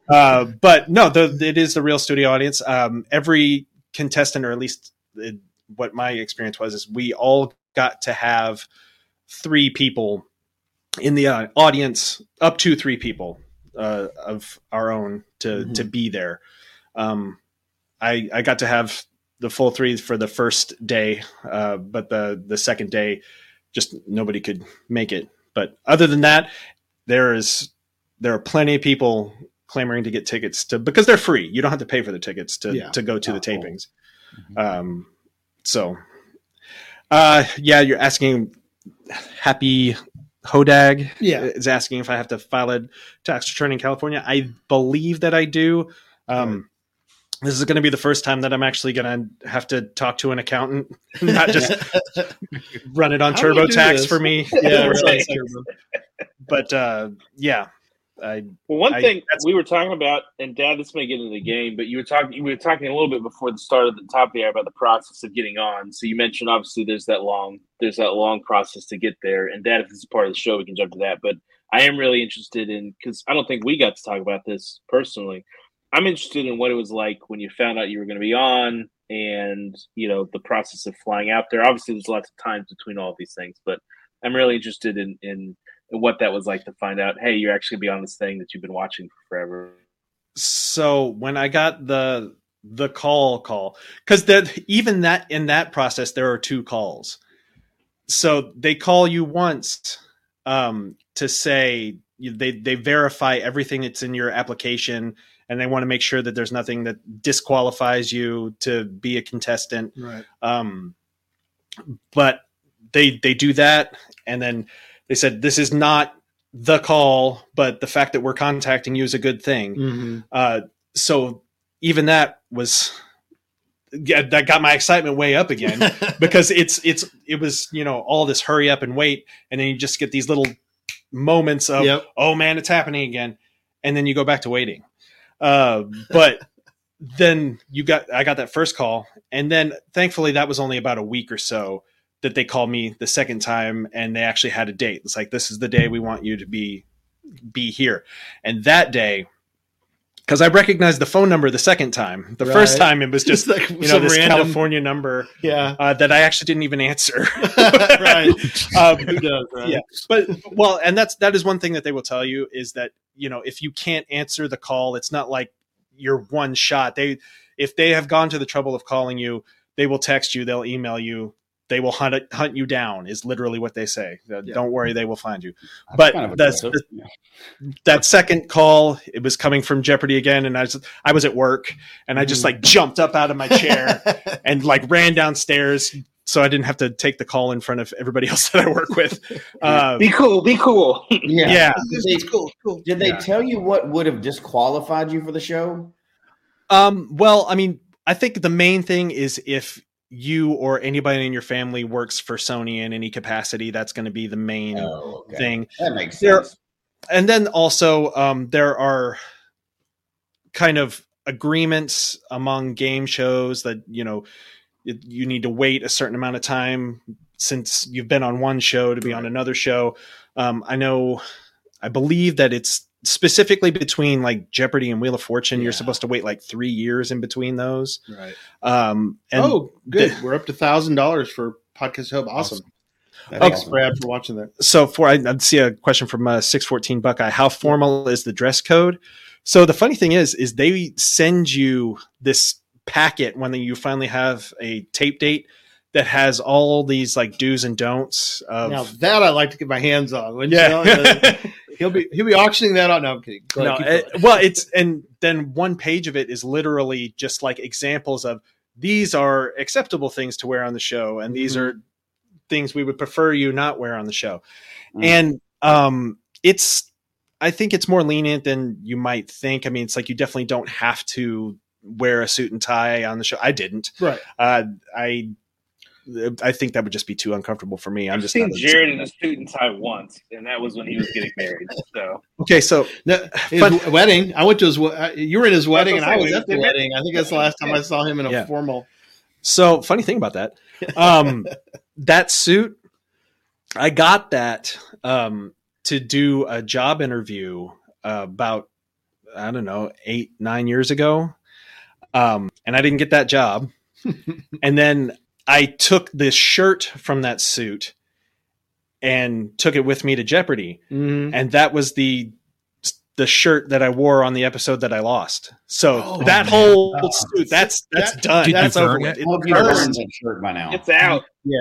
Uh, but no, the, it is the real studio audience. Um, every contestant, or at least it, what my experience was, is we all got to have three people in the uh, audience, up to three people uh, of our own to Mhm. to be there. Um, I I got to have the full three for the first day, uh, but the the second day, just nobody could make it. But other than that, there is there are plenty of people clamoring to get tickets to because they're free. You don't have to pay for the tickets to Yeah. to go to Oh, the cool. tapings. Um, so, uh, yeah, you're asking Happy Hodag Yeah. is asking if I have to file a tax return in California. I believe that I do. Um, This is going to be the first time that I'm actually going to have to talk to an accountant, not just run it on TurboTax for me. Yeah, like- but uh, yeah, I Well, one I- thing we were talking about, and Dad, this may get into the game, but you were talking, we were talking a little bit before the start of the top of the hour about the process of getting on. So you mentioned obviously there's that long, there's that long process to get there. And Dad, if this is part of the show, we can jump to that. But I am really interested in because I don't think we got to talk about this personally. I'm interested in what it was like when you found out you were going to be on, and you know the process of flying out there. Obviously, there's lots of times between all of these things, but I'm really interested in in what that was like to find out, hey, you're actually gonna be on this thing that you've been watching forever. so when I got the the call call because that even that in that process there are two calls. So they call you once um, to say they they verify everything that's in your application and they want to make sure that there's nothing that disqualifies you to be a contestant. Right. Um, but they they do that, and then they said this is not the call, but the fact that we're contacting you is a good thing. Mm-hmm. Uh, so even that was yeah, that got my excitement way up again because it's it's it was you know all this hurry up and wait, and then you just get these little moments of Yep. oh man, it's happening again, and then you go back to waiting. Uh, but then you got I got that first call, and then thankfully that was only about a week or so that they called me the second time, and they actually had a date. It's like this is the day we want you to be be here, and that day. Because I recognized the phone number the second time. The first time it was just like you know this random- California number Yeah. uh, that I actually didn't even answer. right. Um, Who does? Right. Yeah. but well, and that's that is one thing that they will tell you is that you know if you can't answer the call, it's not like you're one shot. They if they have gone to the trouble of calling you, they will text you, they'll email you, they will hunt it, hunt you down. Is literally what they say. Uh, Yeah. Don't worry, they will find you. That's But kind of that's aggressive. that second call, it was coming from Jeopardy again, and I was I was at work, and I just like jumped up out of my chair and like ran downstairs so I didn't have to take the call in front of everybody else that I work with. Uh, Be cool, be cool. yeah. yeah. Did they, cool. Cool. did they Yeah. tell you what would have disqualified you for the show? Um, well, I mean, I think the main thing is if you or anybody in your family works for Sony in any capacity, that's going to be the main Oh, okay. thing. That makes There- sense. And then also, um, there are kind of agreements among game shows that you know it, you need to wait a certain amount of time since you've been on one show to be on another show. Um, I know, I believe that it's specifically between like Jeopardy and Wheel of Fortune. Yeah. You're supposed to wait like three years in between those. Right. Um, and oh, good. the- We're up to thousand dollars for podcast hub. Awesome. That's Thanks, awesome. Brad, for watching that. so for I, I see a question from uh, 614 Buckeye. How formal is the dress code? So the funny thing is, is they send you this packet when you finally have a tape date that has all these like do's and don'ts of now that I like to get my hands on. yeah. he'll be he'll be auctioning that out. No, I'm kidding. Go no, ahead, it- well, it's and then one page of it is literally just like examples of these are acceptable things to wear on the show, and these Mhm. are things we would prefer you not wear on the show. Mm. And um, it's I think it's more lenient than you might think. I mean, it's like you definitely don't have to wear a suit and tie on the show. I didn't. right. Uh, I I think that would just be too uncomfortable for me. I'm I've just seen Jared in a suit and tie once, and that was when he was getting married. So okay. So No, his Fun- wedding. I went to his. uh, You were in his wedding, and I was at the wedding. I think that's the last time I saw him in a Yeah. formal. So funny thing about that, um, that suit, I got that um, to do a job interview uh, about I don't know eight nine years ago, um, and I didn't get that job. and then I took this shirt from that suit and took it with me to Jeopardy, Mhm. and that was the the shirt that I wore on the episode that I lost. So Oh, that man. whole Oh. suit that's that's That- done. Did you that's over it? with. I hope It's burned. burned that shirt by now. it's out. Yeah,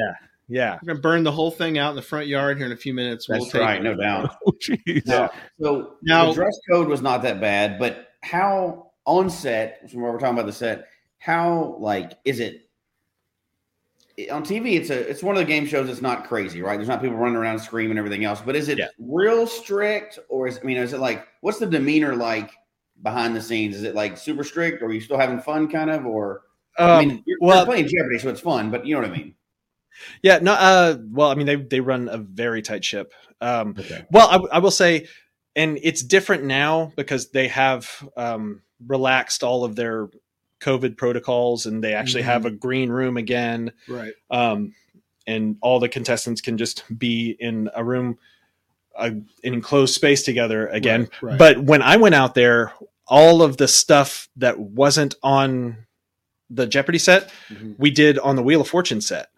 yeah. We're gonna burn the whole thing out in the front yard here in a few minutes. That's we'll right, no doubt. Oh. Now, so Now- the dress code was not that bad, but how on set, from what we're talking about the set, how like is it on TV? It's a it's one of the game shows that's not crazy, right? There's not people running around screaming and everything else, but is it Yeah. real strict or is I mean, is it like what's the demeanor like behind the scenes? Is it like super strict, or are you still having fun, kind of, or I Um, mean, you're, well- you're playing Jeopardy, so it's fun, but you know what I mean? yeah, no. Uh, well, I mean, they they run a very tight ship. Um, Okay. well, I, I will say, and it's different now because they have um, relaxed all of their COVID protocols, and they actually Mhm. have a green room again. right. um, and all the contestants can just be in a room, uh, an enclosed space together again. Right, right. But when I went out there, all of the stuff that wasn't on the Jeopardy set, Mhm. we did on the Wheel of Fortune set.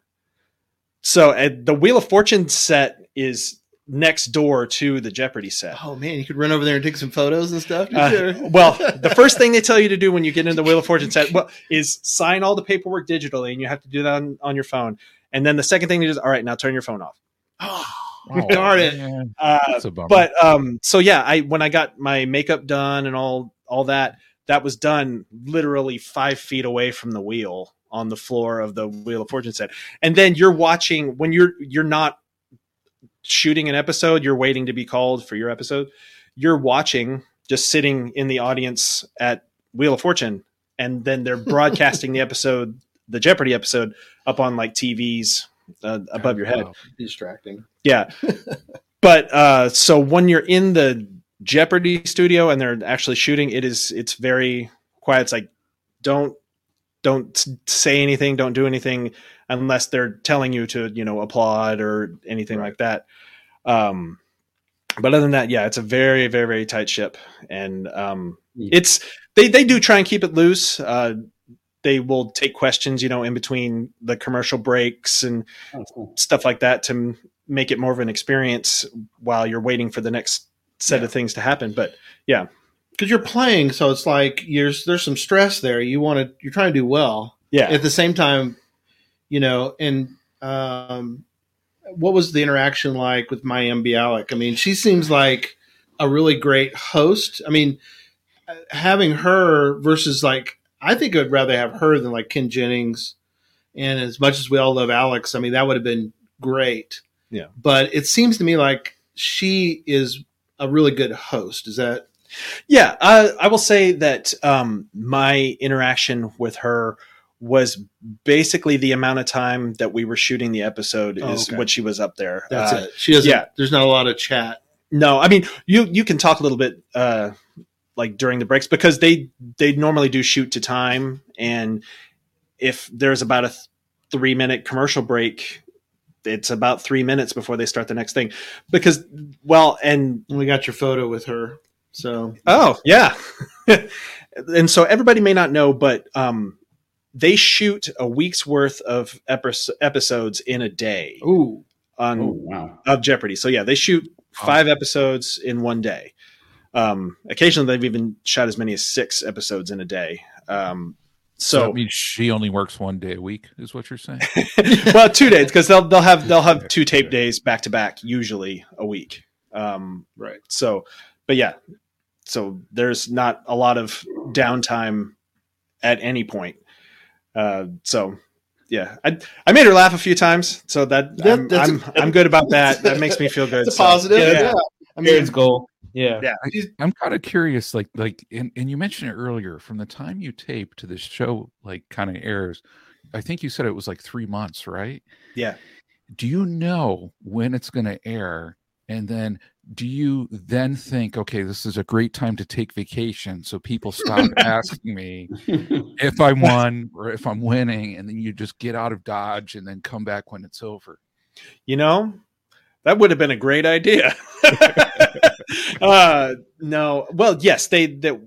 So uh, the Wheel of Fortune set is next door to the Jeopardy set. Oh man, you could run over there and take some photos and stuff. Uh, Sure. well, the first thing they tell you to do when you get into the Wheel of Fortune set well, is sign all the paperwork digitally, and you have to do that on, on your phone. And then the second thing to do is, all right, now turn your phone off. oh, Oh, darn it. Uh, That's a bummer. but um, so yeah, I when I got my makeup done and all all that, that was done literally five feet away from the wheel on the floor of the Wheel of Fortune set. And then you're watching when you're you're not shooting an episode, you're waiting to be called for your episode. You're watching, just sitting in the audience at Wheel of Fortune, and then they're broadcasting the episode, the Jeopardy episode, up on like TVs uh, above your head. Wow, distracting. Yeah. but uh so when you're in the Jeopardy studio and they're actually shooting, it is it's very quiet. It's like don't don't say anything, don't do anything unless they're telling you to, you know, applaud or anything like that. Um but other than that, yeah, it's a very, very, very tight ship. And um Yeah. it's they they do try and keep it loose. Uh they will take questions, you know, in between the commercial breaks and Oh, cool. stuff like that to m- make it more of an experience while you're waiting for the next set of things to happen. But yeah, Because you're playing, so it's like you're, there's some stress there. You want to, you're trying to do well. yeah, At the same time, you know, and um, what was the interaction like with Mayim Bialik? I mean, she seems like a really great host. I mean, having her versus like, I think I'd rather have her than like Ken Jennings. And as much as we all love Alex, I mean, that would have been great. Yeah. But it seems to me like she is a really good host. Is that yeah. Uh, I will say that um, my interaction with her was basically the amount of time that we were shooting the episode Oh, is okay. what she was up there. that's Uh, it? She doesn't, yeah. there's not a lot of chat. No, I mean you you can talk a little bit uh, like during the breaks because they they normally do shoot to time and if there's about a th- three minute commercial break it's about three minutes before they start the next thing because well and And we got your photo with her. So oh yeah and so everybody may not know but um they shoot a week's worth of episodes in a day ooh, on Oh wow. of Jeopardy. So yeah, they shoot five episodes in one day. Um, occasionally, they've even shot as many as six episodes in a day. Um, So so, that means she only works one day a week, is what you're saying? well, two days because they'll they'll have they'll have two tape days back to back, usually a week. Um, right. so, but yeah, so there's not a lot of downtime at any point. Uh, so. Yeah, I, I made her laugh a few times, so that, That- I'm, that's a- I'm, I'm good about that. That makes me feel good. It's a So, positive. Yeah. Yeah. I mean, Aaron's goal. Yeah. Yeah. I'm kind of curious, like, like, and, and you mentioned it earlier. From the time you tape to the show, like, kind of airs, I think you said it was like three months, right? Yeah. Do you know when it's going to air? And then, do you then think, okay, this is a great time to take vacation, so people stop asking me if I won or if I'm winning, and then you just get out of Dodge and then come back when it's over? You know, that would have been a great idea. uh, no, well, yes, they that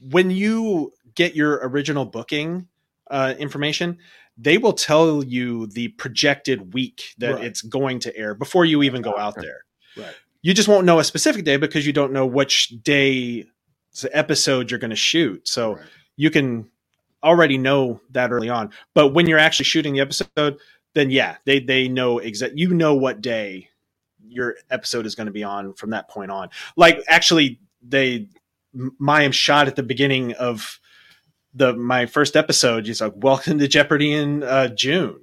when you get your original booking uh, information, they will tell you the projected week that Right. it's going to air before you even go out there. Right. You just won't know a specific day because you don't know which day episode you're going to shoot. So Right. you can already know that early on. But when you're actually shooting the episode, then yeah, they they know exact. You know what day your episode is going to be on from that point on. Like actually, they Mayim shot at the beginning of the my first episode. She's like, "Welcome to Jeopardy in uh, June."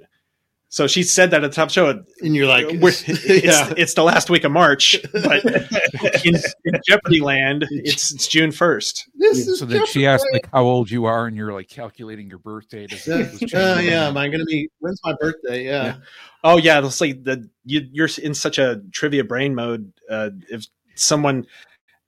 So she said that at the top show. and you're like, We're- it's, yeah. it's the last week of March, but in, in Jeopardy land, it's, it's June first. This is So then she asked like how old you are, and you're like calculating your birthday. To see if Oh yeah, am I going to be? When's my birthday? Yeah. Yeah. Oh yeah, it's like the you, you're in such a trivia brain mode. Uh, if someone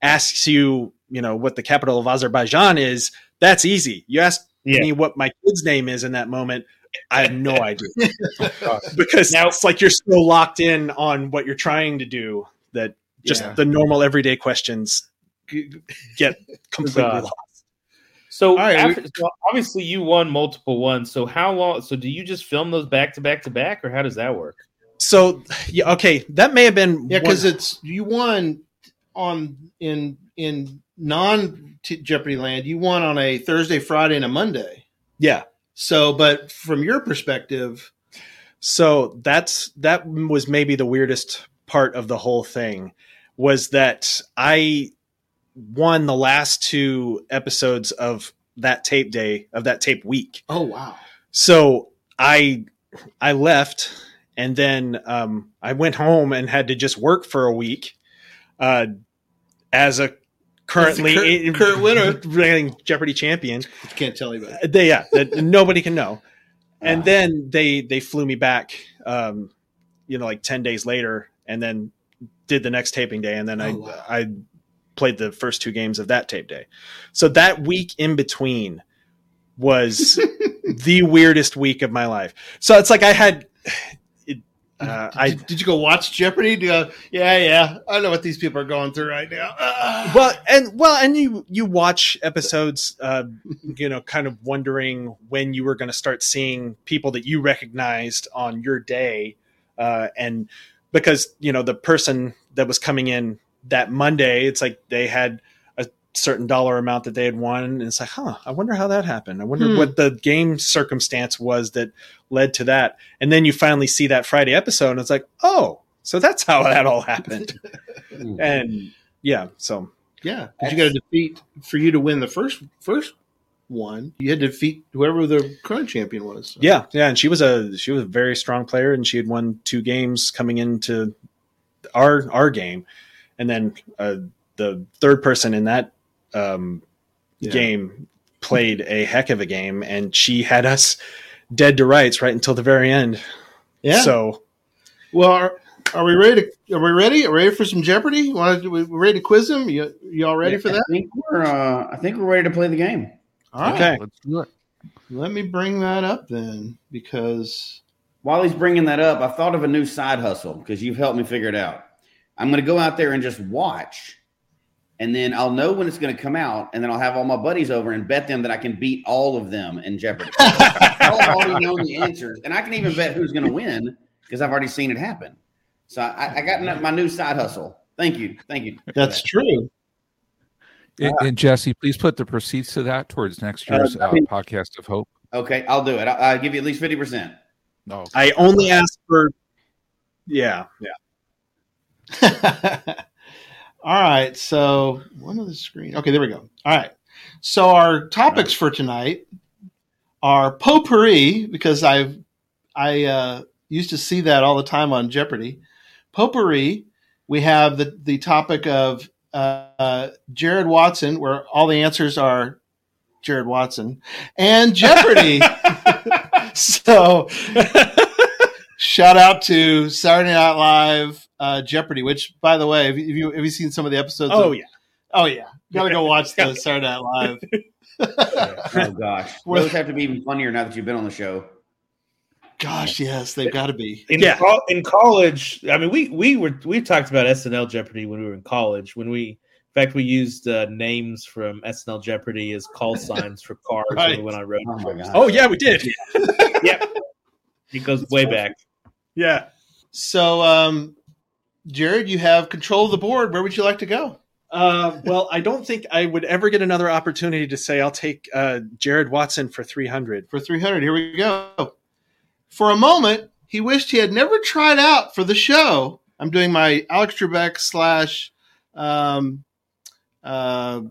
asks you, you know, what the capital of Azerbaijan is, that's easy. You ask Yeah. me what my kid's name is in that moment, I have no idea because Now- it's like you're so locked in on what you're trying to do that just Yeah. the normal everyday questions get completely God. lost. So, All right, after, so obviously you won multiple ones. So how long? So do you just film those back to back to back, or how does that work? So yeah, okay, that may have been Yeah, because it's you won on in in non Jeopardy land. You won on a Thursday, Friday, and a Monday. yeah. So, but from your perspective, So that's that was maybe the weirdest part of the whole thing was that I won the last two episodes of that tape day of that tape week. oh wow, So I I left and then um, I went home and had to just work for a week uh, as a currently current- current winner. reigning Jeopardy champion. can't tell you about. They, yeah, that nobody can know. And then they they flew me back, um, you know, like ten days later, and then did the next taping day, and then I Oh, wow. I played the first two games of that tape day. So that week in between was the weirdest week of my life. So it's like I had. Uh, Did, I you, did you go watch Jeopardy? Go, yeah, yeah. I know what these people are going through right now. Well and well and you you watch episodes uh you know kind of wondering when you were going to start seeing people that you recognized on your day uh and because you know the person that was coming in that monday it's like they had certain dollar amount that they had won and it's like huh i wonder how that happened i wonder Hmm. what the game circumstance was that led to that and then you finally see that friday episode and it's like oh so that's how that all happened and yeah so yeah, because you got to defeat for you to win the first first one. You had to defeat whoever the current champion was. So. Yeah, yeah, and she was a she was a very strong player, and she had won two games coming into our our game, and then uh, the third person in that um, Yeah. game played a heck of a game, and she had us dead to rights right until the very end. yeah. So Well, our, Are we ready? To, are we ready? Are we ready for some Jeopardy? Want to? We ready to quiz them? You, you all ready Yeah, for that? I think we're. Uh, I think we're ready to play the game. All right. Okay. Let's do it. Let me bring that up then, because While he's bringing that up, I've thought of a new side hustle because you've helped me figure it out. I'm going to go out there and just watch, and then I'll know when it's going to come out, and then I'll have all my buddies over and bet them that I can beat all of them in Jeopardy. I'll already know the answers, and I can even bet who's going to win because I've already seen it happen. So I, I got my new side hustle. Thank you, thank you. that's that. true. And, and Jesse, please put the proceeds to that towards next year's Uh, I uh, podcast of hope. Okay, I'll do it. I'll, I'll give you at least fifty percent. No, I only asked for. Yeah, yeah. all right. So one of the screen. Okay, there we go. All right. So our topics for tonight are potpourri because I've I uh, used to see that all the time on Jeopardy. Potpourri. We have the the topic of uh, Jared Watson, where all the answers are Jared Watson, and Jeopardy. so shout out to Saturday Night Live uh, Jeopardy, which, by the way, have you, have you seen some of the episodes? Oh of- yeah. oh yeah, gotta go watch the Saturday Night Live. Oh gosh, those have to be even funnier now that you've been on the show. Gosh, yes, they've got to be. In, Yeah. col- in college, I mean, we we were we talked about SNL Jeopardy when we were in college. When we, in fact, we used uh, names from SNL Jeopardy as call signs for cars when Right. we went on road Oh my trips. god. Oh yeah, we did. Yep, it goes way back. Yeah. So, um, Jared, you have control of the board. Where would you like to go? Uh, well, I don't think I would ever get another opportunity to say I'll take uh, Jared Watson for 300. For 300, here we go. For a moment, he wished he had never tried out for the show. I'm doing my Alex Trebek slash, um, uh,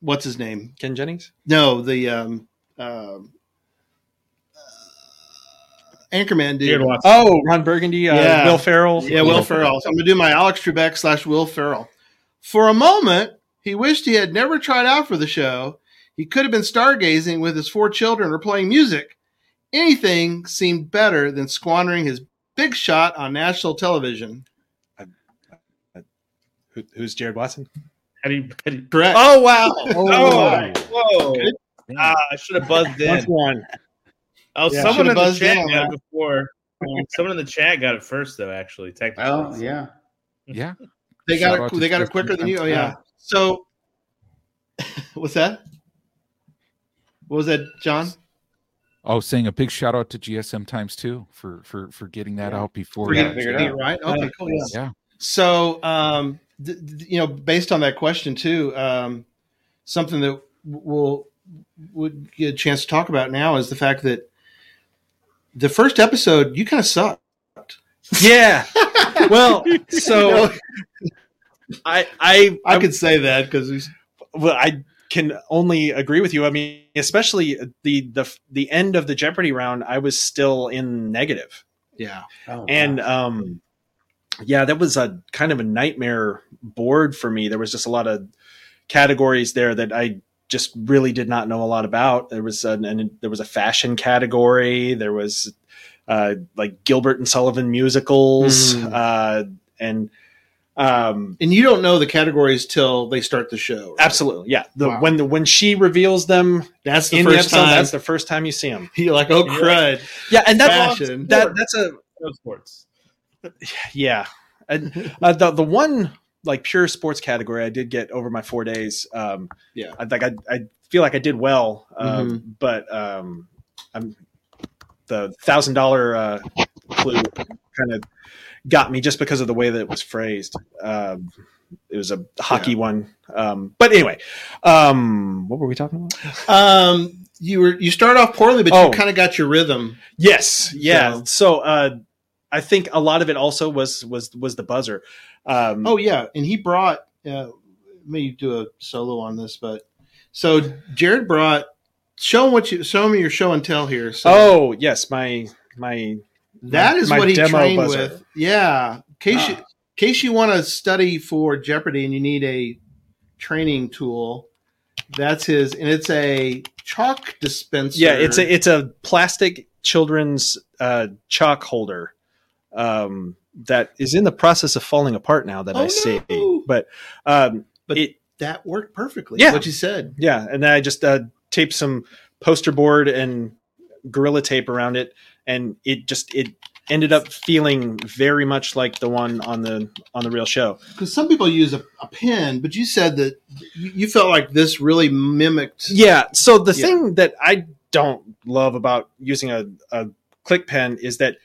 what's his name? Ken Jennings? No, the um, um, uh, Anchorman dude. Jared Oh, Ron Burgundy, uh, Yeah. Will Ferrell. Yeah, Will Ferrell. So I'm gonna do my Alex Trebek slash Will Ferrell. For a moment, he wished he had never tried out for the show. He could have been stargazing with his four children or playing music. Anything seemed better than squandering his big shot on national television. Who, who's Jared Watson? How do you? How do you Correct. oh wow! Oh, Oh, whoa! Ah, I should have buzzed Once in. one. Oh, Yeah, someone in the chat in, got huh? it before. someone in the chat got it first, though. Actually, technically. Well, yeah. yeah. They Shout got it. They got it quicker than you. Oh yeah. So, what's that? What was that, John? Oh, saying a big shout out to GSM Times too for for for getting that Yeah. out before. We gotta it Jay- out. Right. Okay. Cool. Yeah. Yeah. So, um, th- th- you know, based on that question too, um, something that we'll would get a chance to talk about now is the fact that the first episode you kind of sucked. Yeah. well, so I I I could say that because well, I can only agree with you. I mean, especially the the the end of the Jeopardy round, I was still in negative. yeah, Oh, and gosh. um yeah that was a kind of a nightmare board for me there was just a lot of categories there that i just really did not know a lot about there was an, an there was a fashion category there was uh like gilbert and sullivan musicals Mm. uh and um and you don't know the categories till they start the show. right? absolutely yeah the Wow. when the when she reveals them That's the in the first episode time. that's the first time you see them You're like, oh crud, yeah and that's fashion. that that's a No sports. yeah and uh, the the one like pure sports category i did get over my four days um Yeah. i think i, I feel like i did well um Mm-hmm. but um i'm the thousand dollar uh clue kind of got me just because of the way that it was phrased um it was a hockey one um but anyway um what were we talking about Um, you were you start off poorly, but Oh. you kind of got your rhythm. Yes, yeah. So- So, uh, I think a lot of it also was was was the buzzer. Um, Oh yeah, and he brought. Uh, let me do a solo on this, but so Jared brought. Show what you show me your show and tell here. So oh yes, my my that my- is my what he trained buzzer. with. Yeah, in case you Ah. in case you want to study for Jeopardy and you need a training tool, that's his, and it's a chalk dispenser. yeah. It's a it's a plastic children's uh, chalk holder. Um, that is in the process of falling apart now that Oh, I see. no. But um, But it that worked perfectly. Yeah. What you said. yeah, and then I just uh, taped some poster board and gorilla tape around it, and it just it ended up feeling very much like the one on the on the real show. Because some people use a, a pen, but you said that you, you felt like this really mimicked. Yeah. So the Yeah. thing that I don't love about using a, a click pen is that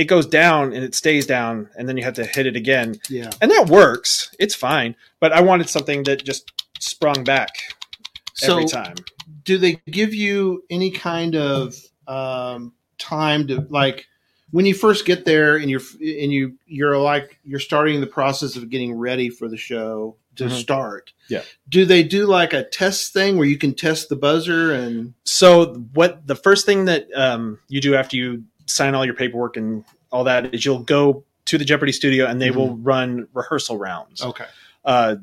it goes down and it stays down, and then you have to hit it again, Yeah. and that works. It's fine, but I wanted something that just sprung back So every time. do they give you any kind of um, time to like when you first get there and you're and you you're like you're starting the process of getting ready for the show to Mhm. start Yeah. do they do like a test thing where you can test the buzzer and So what the first thing that um, you do after you sign all your paperwork and all that is you'll go to the Jeopardy studio and they will run rehearsal rounds. okay uh,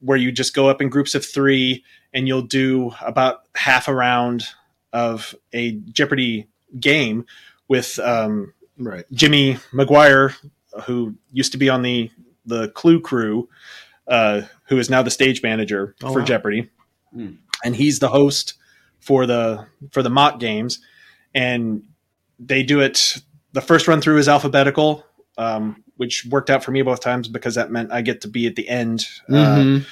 where you just go up in groups of three and you'll do about half a round of a Jeopardy game with um, right Jimmy McGuire, who used to be on the the Clue crew, uh, who is now the stage manager Oh, for wow. Jeopardy, Hmm. and he's the host for the for the mock games, and they do it. The first run through is alphabetical, um, which worked out for me both times because that meant I get to be at the end uh, Mhm.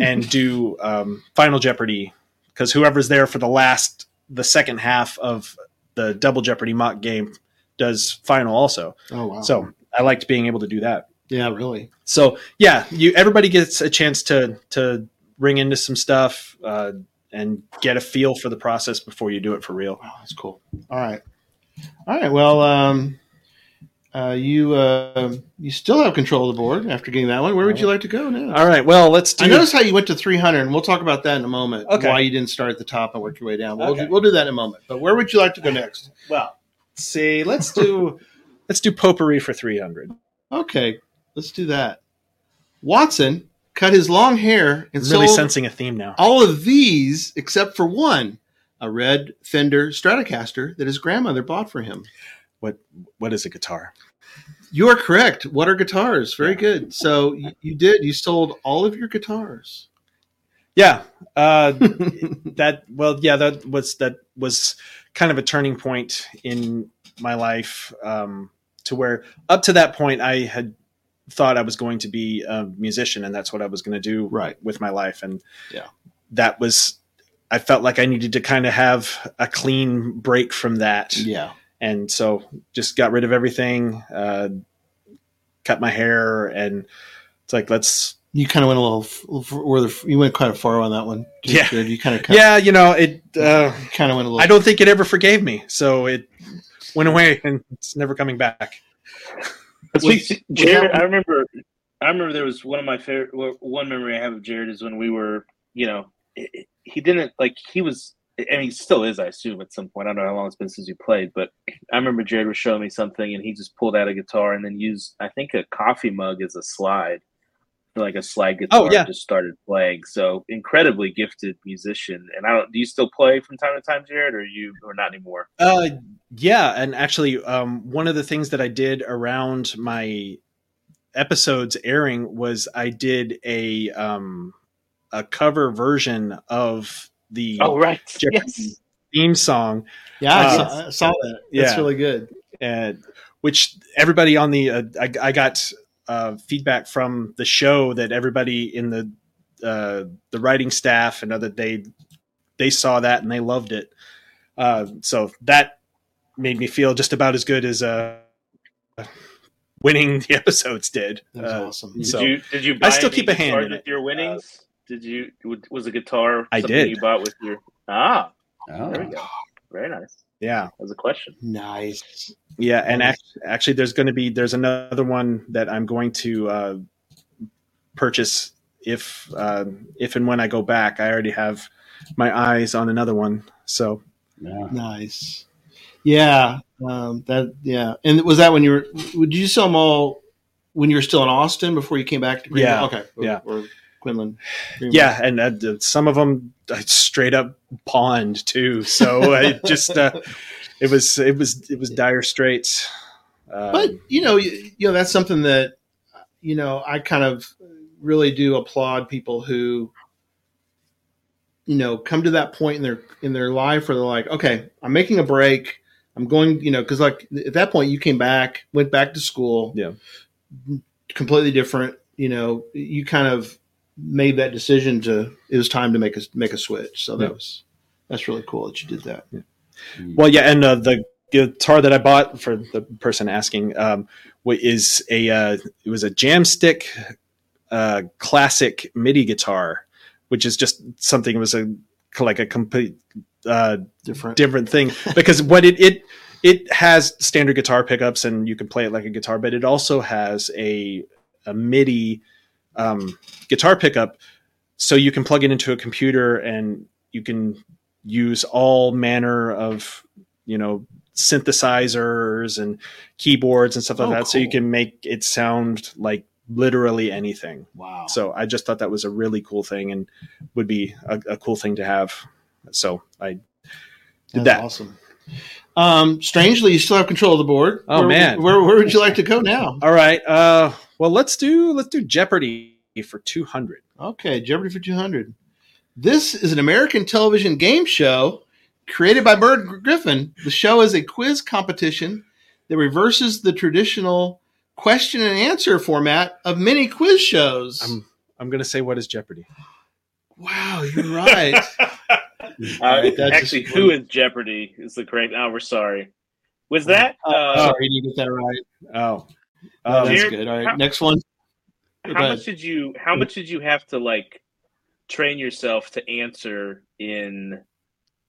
and do um, Final Jeopardy because whoever's there for the last the second half of the Double Jeopardy mock game does final also. oh wow So I liked being able to do that. yeah really So yeah, you everybody gets a chance to to ring into some stuff uh, and get a feel for the process before you do it for real. wow that's cool all right all right well um uh, you uh, you still have control of the board after getting that one. Where would you like to go now? All right, well let's do. I noticed how you went to 300, and we'll talk about that in a moment. Okay. Why you didn't start at the top and work your way down. We'll, Okay. we'll do that in a moment. But where would you like to go next? well, see, let's do let's do potpourri for three hundred. Okay, let's do that. Watson cut his long hair and Really sold sensing a theme now. all of these except for one, a red Fender Stratocaster that his grandmother bought for him. What what is a guitar? You are correct. What are guitars? Very Yeah. good. So you, you did. You sold all of your guitars. Yeah, uh, that well, yeah, that was that was kind of a turning point in my life um, to where up to that point I had thought I was going to be a musician and that's what I was going to do Right. with my life and Yeah. that was I felt like I needed to kind of have a clean break from that yeah. and so just got rid of everything uh, cut my hair and it's like let's You kind of went a little, f- little where the, you went kind of far on that one. You Yeah. did. You kind of yeah you know it uh, kind of went a little. I don't think it ever forgave me, so it went away and it's never coming back. Was- was Jared, I remember. I remember there was one of my favorite. One memory I have of Jared is when we were, you know, he- he didn't like he was, and he still is, I assume, at some point. I don't know how long it's been since you played, but I remember Jared was showing me something, and he just pulled out a guitar and then used, I think, a coffee mug as a slide, like a slide guitar. Oh, yeah. and just started playing. So incredibly gifted musician. And I don't. Do you still play from time to time, Jared, or you, or not anymore? Uh, yeah, and actually, um, one of the things that I did around my episodes airing was I did a um, a cover version of the Oh, right. Jeopardy Yes. theme song, Yeah, I, Uh, saw, I saw that. That's yeah. really good. and which everybody on the uh, I, I got uh, feedback from the show that everybody in the uh, the writing staff and other they they saw that and they loved it. Uh, so that made me feel just about as good as uh, winning the episodes did. That was Uh, awesome. Did So- you did you I still keep a hand in with it. your winnings? Did you was a guitar I something did. you bought with your ah Oh. there we go very nice yeah, that was a question Nice. yeah, and act- actually, there's going to be there's another one that I'm going to uh, purchase if uh, if and when I go back. I already have my eyes on another one. So Yeah. Nice. Yeah. Um, that. Yeah. And was that when you were? Would you sell them all when you were still in Austin before you came back to Greenville? Yeah. Okay. Or, Yeah. Or Quinlan. Yeah, and uh, some of them I straight up pawned too. So it just uh, it was it was it was dire straits. Um, but you know, you, you know that's something that you know I kind of really do applaud people who you know come to that point in their in their life where they're like, okay, I'm making a break. I'm going, you know, because like at that point you came back, went back to school, Yeah. completely different. You know, you kind of made that decision to it was time to make a make a switch. So that Yeah. was that's really cool that you did that. Well, yeah, and uh, the guitar that I bought for the person asking um, wa- is a uh, it was a Jamstick uh, classic MIDI guitar, which is just something. It was a like a complete uh, Different. different thing because what it it it has standard guitar pickups and you can play it like a guitar, but it also has a a MIDI um, guitar pickup, so you can plug it into a computer and you can use all manner of you know synthesizers and keyboards and stuff like Oh, that so you can make it sound like literally anything Wow. so i just thought that was a really cool thing and would be a, a cool thing to have so i did That's that awesome. Um, strangely, you still have control of the board. Oh, Where- man. where where would you like to go now? all right uh well let's do let's do jeopardy for 200 Okay, Jeopardy for two hundred. This is an American television game show created by Merv Griffin. The show is a quiz competition that reverses the traditional question and answer format of many quiz shows. i'm i'm gonna say what is jeopardy wow, you're right. Uh, Alright, that's actually, who is Jeopardy is the correct. Oh, we're sorry. Was that? Uh, Sorry, you didn't get that right. oh Oh, um, that's Jared, good. All right, how- next one. how Go ahead. much did you? How much did you have to like train yourself to answer in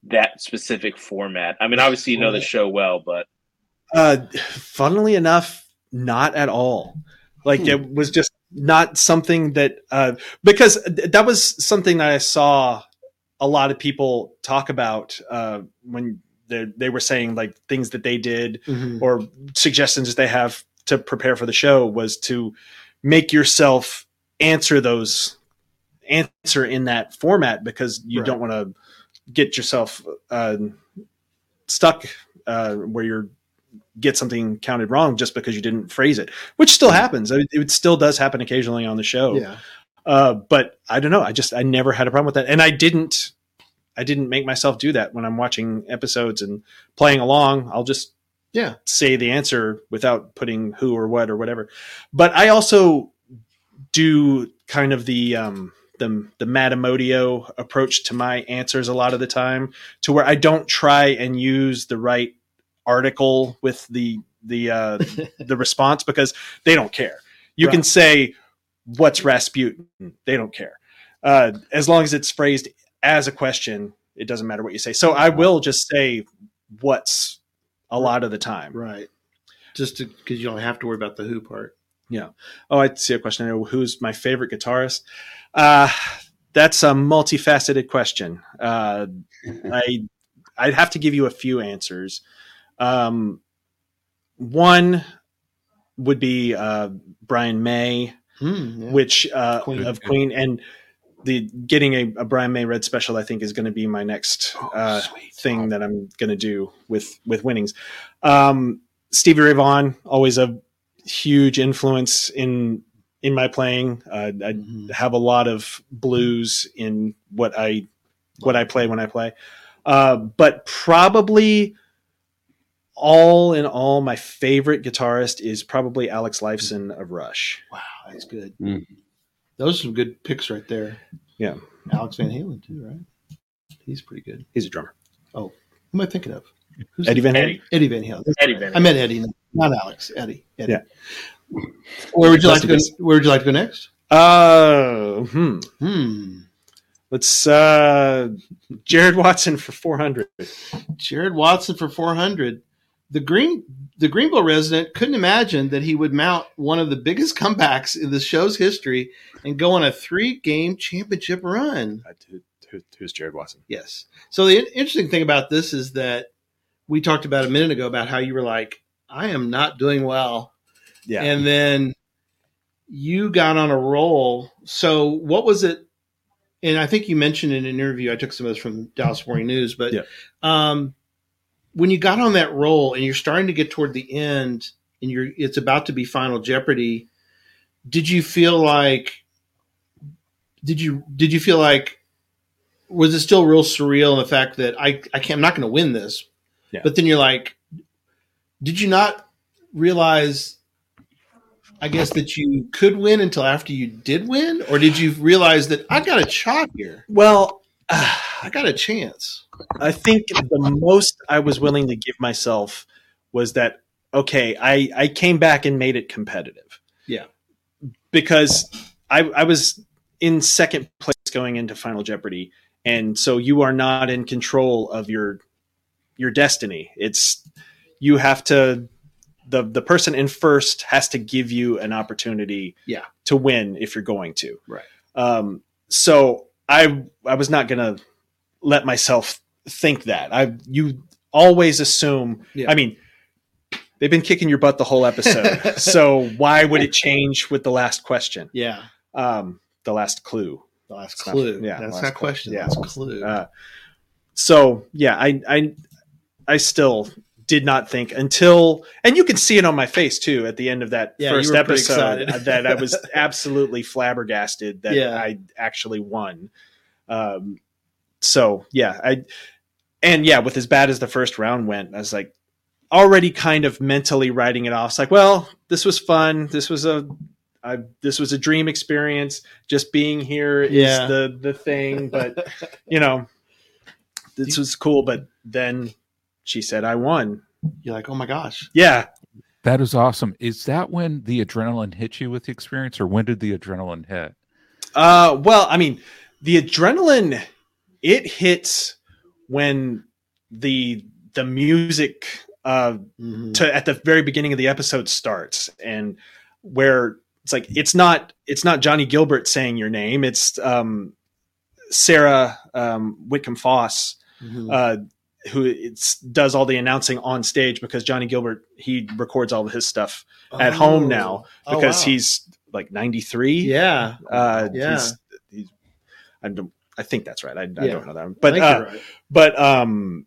that specific format? I mean, obviously you know the show well, but Uh, funnily enough, not at all. Like Hmm. it was just not something that uh, because th- that was something that I saw a lot of people talk about uh, when they they were saying like things that they did Mhm. or suggestions that they have to prepare for the show was to make yourself answer those answer in that format because you Right. don't want to get yourself uh, stuck uh, where you're get something counted wrong just because you didn't phrase it, which still happens. I mean, It still does happen occasionally on the show. Yeah. Uh, but I don't know. I just I never had a problem with that, and I didn't. I didn't make myself do that when I'm watching episodes and playing along. I'll just Yeah. say the answer without putting who or what or whatever. But I also do kind of the um, the the Matt Amodio approach to my answers a lot of the time, to where I don't try and use the right article with the the uh, the response because they don't care. You can say what's Rasputin, they don't care. Uh, as long as it's phrased as a question, it doesn't matter what you say. So I will just say what's a lot of the time. Right. Just because you don't have to worry about the who part. Yeah. Oh, I see a question. here. Who's my favorite guitarist? Uh, that's a multifaceted question. Uh, I I'd have to give you a few answers. Um, one would be uh, Brian May, Hmm, yeah. which uh, Queen. of Queen, and the getting a, a Brian May Red special. I think is going to be my next Oh, uh, thing that I'm going to do with with winnings. Um, Stevie Ray Vaughan, always a huge influence in in my playing. Uh, I Mhm. have a lot of blues in what I what I play when I play, uh, but probably all in all, my favorite guitarist is probably Alex Lifeson of Rush. Wow, that's good. Mm. Those are some good picks right there. Yeah. Alex Van Halen too, right? He's pretty good. He's a drummer. Oh, who am I thinking of? Who's Eddie Van Halen. Eddie, Eddie Van Halen. Eddie Van I meant Eddie, not Alex. Eddie. Eddie. Yeah. Where would you like to go? Where would you like to go next? Uh, hmm. Hmm. Let's uh, Jared Watson for four hundred. Jared Watson for 400. The Green the Greenville resident couldn't imagine that he would mount one of the biggest comebacks in the show's history and go on a three game championship run. Who, who, who's Jared Watson? Yes. So the interesting thing about this is that we talked about a minute ago about how you were like, I am not doing well. Yeah. And then you got on a roll. So what was it? And I think you mentioned in an interview, I took some of this from Dallas Morning News, but Yeah. um, when you got on that roll and you're starting to get toward the end and you're it's about to be Final Jeopardy. Did you feel like? Did you did you feel like? Was it still real surreal in the fact that I I can't I'm not going to win this, Yeah. but then you're like, did you not realize? I guess that you could win until after you did win, or did you realize that I got a shot here? Well, I got a chance. I think the most I was willing to give myself was that okay, I I came back and made it competitive. Yeah. Because I I was in second place going into Final Jeopardy and so you are not in control of your your destiny. It's you have to the the person in first has to give you an opportunity Yeah. to win if you're going to. Right. Um so I I was not going to let myself think that. I you always assume. Yeah. I mean, they've been kicking your butt the whole episode, so why would it change with the last question? Yeah. Um, the last clue. The last It's not- clue. yeah, that's not clue. question. Yeah. That's clue. Uh, so yeah, I I I still did not think until, and you can see it on my face too at the end of that Yeah, first episode that I was absolutely flabbergasted that Yeah. I actually won. Um, so yeah, I and yeah, with as bad as the first round went, I was like already kind of mentally writing it off. It's like, well, this was fun. This was a I, this was a dream experience. Just being here is Yeah. the the thing, but you know, this was cool. But then she said, "I won." You're like, oh my gosh. Yeah, That is awesome. Is that when the adrenaline hit you with the experience, or when did the adrenaline hit? Uh, well, I mean, the adrenaline it hits when the the music uh, Mhm. to at the very beginning of the episode starts, and where it's like it's not it's not Johnny Gilbert saying your name, it's um, Sarah um, Whitcomb Foss Mhm. uh, who it's, does all the announcing on stage because Johnny Gilbert he records all of his stuff at home now Oh, because wow. he's like 93 yeah. uh Yeah. he's, he's, I, don't, I think that's right. I, I don't know that. I but uh, right. but um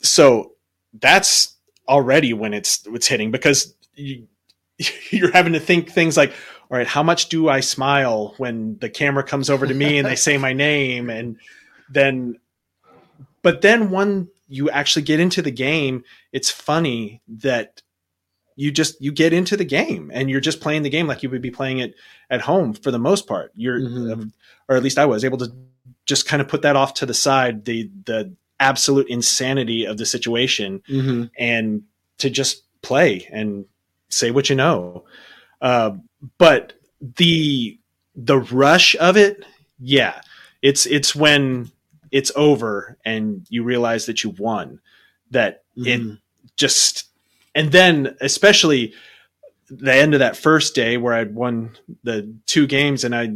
so that's already when it's it's hitting because you, you're having to think things like all right how much do i smile when the camera comes over to me and they say my name? And then but then when you actually get into the game it's funny that you just you get into the game and you're just playing the game like you would be playing it at home for the most part. You're Mhm. or at least i was able to just kind of put that off to the side the the absolute insanity of the situation Mhm. and to just play and say what you know uh, but the the rush of it yeah it's it's when it's over and you realize that you've won that it Mhm. just and then especially the end of that first day where I'd won the two games and I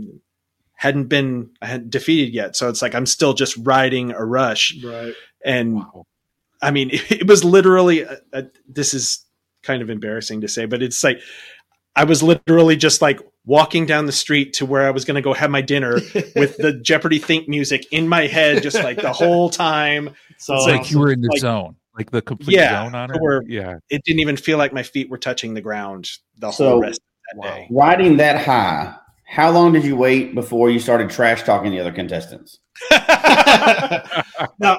hadn't been hadn't defeated yet. So it's like I'm still just riding a rush. Right. And Wow. I mean, it, was literally a, a, this is kind of embarrassing to say, but it's like I was literally just like walking down the street to where I was going to go have my dinner with the Jeopardy think music in my head, just like the whole time. So It's like you were in the Like- zone, like the complete Yeah, zone on it. where- yeah. It didn't even feel like my feet were touching the ground the So- whole rest of that Wow. day. Riding that high, how long did you wait before you started trash talking the other contestants? no,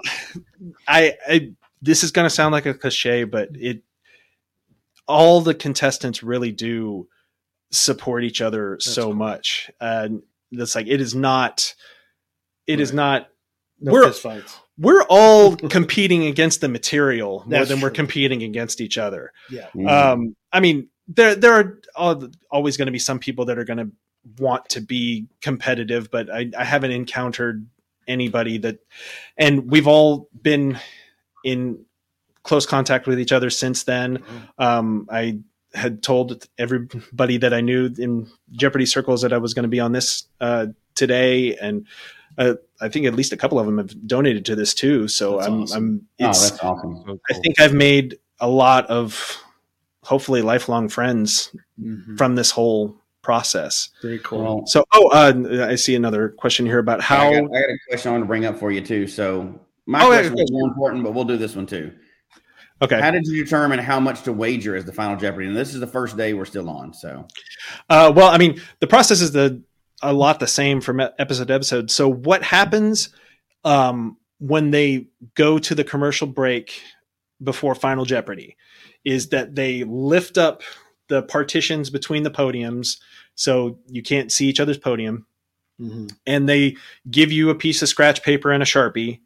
I, I this is going to sound like a cliche, but it all the contestants really do support each other so cool. much, and that's like it is not. It is Right. not. no we're- fist. We're all competing against the material more That's than we're competing against each other. Yeah. Mm. Um, I mean, there there are always going to be some people that are going to want to be competitive, but I, I haven't encountered anybody that, and we've all been in close contact with each other since then. Um, I had told everybody that I knew in Jeopardy circles that I was going to be on this uh, today, and uh, I think at least a couple of them have donated to this too. So That's I'm, awesome. I'm oh, that's awesome. So I think I've made a lot of hopefully lifelong friends Mhm. from this whole process. Very cool. Well, So, oh, uh, I see another question here about how. I, got, I got a question I want to bring up for you too. So my Oh, question is more important, but we'll do this one too. Okay. How did you determine how much to wager as the final Jeopardy? And this is the first day we're still on. So, Uh, well, I mean, the process is the a lot the same from episode to episode. So, what happens um, when they go to the commercial break before Final Jeopardy is that they lift up the partitions between the podiums, so you can't see each other's podium, Mhm. and they give you a piece of scratch paper and a sharpie.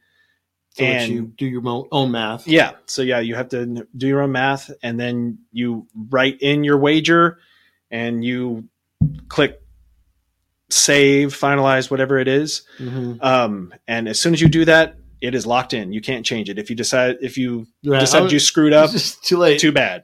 So and you do your own math. yeah. So yeah, you have to do your own math and then you write in your wager and you click save, finalize, whatever it is. Mhm. Um, and as soon as you do that, it is locked in. You can't change it. If you decide, if you. I decide was- you screwed up, too late. too bad.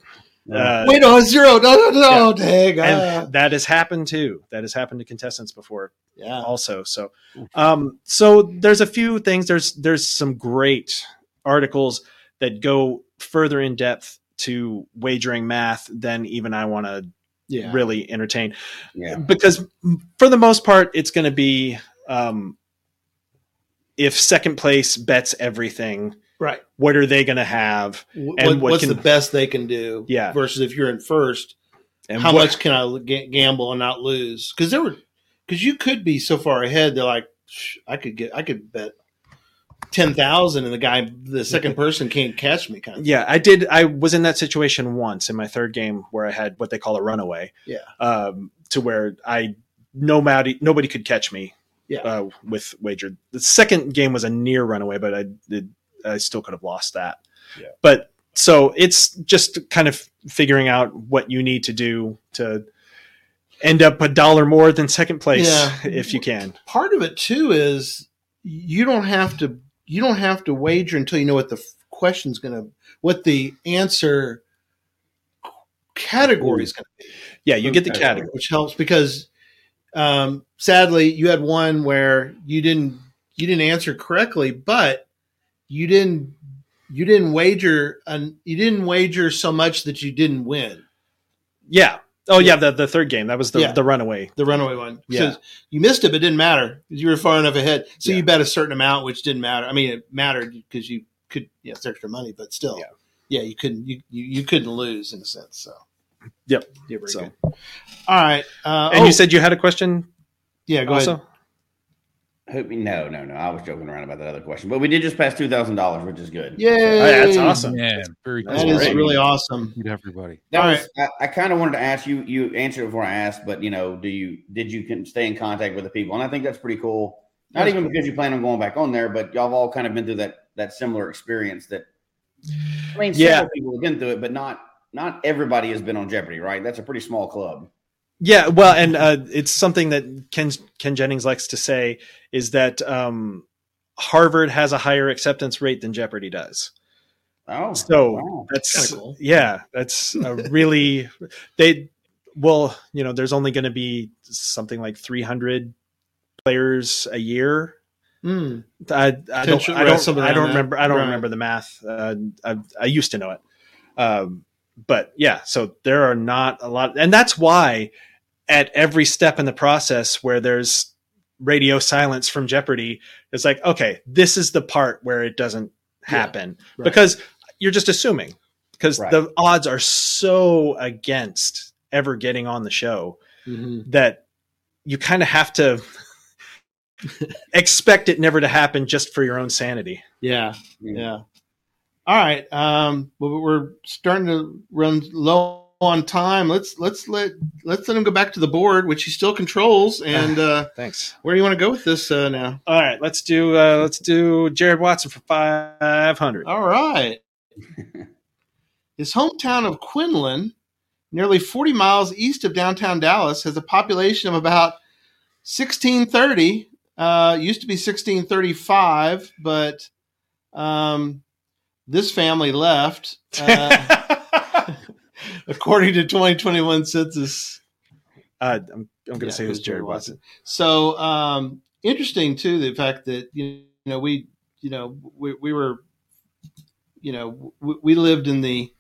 Uh, Wait, no, zero. No, no, no, dang. and ah. that has happened too. That has happened to contestants before yeah. also. So, um, so there's a few things. There's there's some great articles that go further in depth to wagering math than even I want to Yeah. really entertain. yeah. Because for the most part, it's going to be um, if second place bets everything, Right. what are they going to have? And what- what what's can- the best they can do? Yeah. Versus if you're in first, And how what- much can I gamble and not lose? Because there were, because you could be so far ahead. They're like, I could get, I could bet ten thousand, and the guy, the second person, can't catch me. Kind of. Yeah, I did. I was in that situation once in my third game where I had what they call a runaway. Yeah. Um, to where I nobody nobody could catch me. Yeah. Uh, with wager. The second game was a near runaway, but I did. I still could have lost that. Yeah. But so it's just kind of figuring out what you need to do to end up a dollar more than second place Yeah. if you can. Part of it too is you don't have to, you don't have to wager until you know what the question's going to, what the answer category is going to be. Yeah, you get the category. which helps because um, sadly you had one where you didn't you didn't answer correctly, but you didn't you didn't wager an, you didn't wager so much that you didn't win Yeah. Oh yeah, the, the third game. That was the, Yeah. the runaway. the runaway one. Yeah. So you missed it, but it didn't matter because you were far enough ahead. So Yeah. you bet a certain amount, which didn't matter. I mean, it mattered because you could yeah, it's extra money, but still, Yeah. yeah, you couldn't you, you, you couldn't lose in a sense. So Yep. yeah, very So- good. All right, uh, And oh, you said you had a question yeah, go also? ahead. Hope no, no, no. I was joking around about that other question, but we did just pass two thousand dollars, which is good. Yay, Oh, yeah, that's awesome. Man, very cool. That's That is really awesome. Meet everybody. That All was, I, I kind of wanted to ask you. You answered it before I asked, but you know, do you did you can stay in contact with the people? And I think that's pretty cool. Not That's even cool. because you plan on going back on there, but y'all have all kind of been through that that similar experience. That I mean, Yeah. people have been through it, but not not everybody has been on Jeopardy, right? That's a pretty small club. Yeah, well, and uh, it's something that Ken Ken Jennings likes to say is that um, Harvard has a higher acceptance rate than Jeopardy does. Oh, So wow. that's cool. yeah, that's a really they well, you know, there's only going to be something like 300 players a year. Mm. I, I don't Potential- I don't I don't that. remember I don't Right. remember the math. Uh, I I used to know it. Um, but yeah, so there are not a lot, and that's why at every step in the process where there's radio silence from Jeopardy, it's like, okay, this is the part where it doesn't Yeah, happen right. because you're just assuming because Right. the odds are so against ever getting on the show hmm that you kind of have to expect it never to happen just for your own sanity. Yeah, Mm. yeah. All right. Um, well, we're starting to run low on time. Let's let's let let's let him go back to the board, which he still controls. And uh, Thanks. where do you want to go with this uh, now? All right, let's do uh, let's do Jared Watson for five hundred. All right. His hometown of Quinlan, nearly 40 miles east of downtown Dallas, has a population of about 1630. Uh, used to be 1635, but um, this family left, uh, according to 2021 census. uh, I'm I'm going to Yeah, say it was Jerry Watson. So um, interesting too, the fact that you know we you know we, we were you know we, we lived in the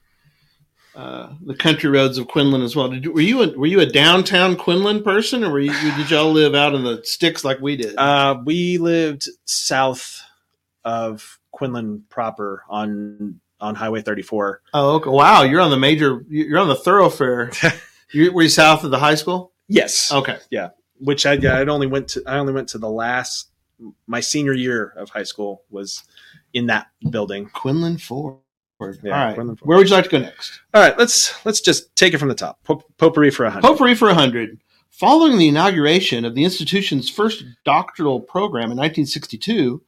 uh, the country roads of Quinlan as well. You, were you a, were you a downtown Quinlan person, or were you, did y'all live out in the sticks like we did? Uh, we lived south of Quinlan proper on on Highway 34. Oh, okay. wow! You're on the major. You're on the thoroughfare. you, were you south of the high school? Yes. Okay. Yeah. Which I I only went to I only went to the last my senior year of high school was in that building. Quinlan Ford. Yeah, All right. Ford. Where would you like to go next? All right, let's let's just take it from the top. Po- potpourri for a hundred. Potpourri for a 100. Following the inauguration of the institution's first doctoral program in 1962,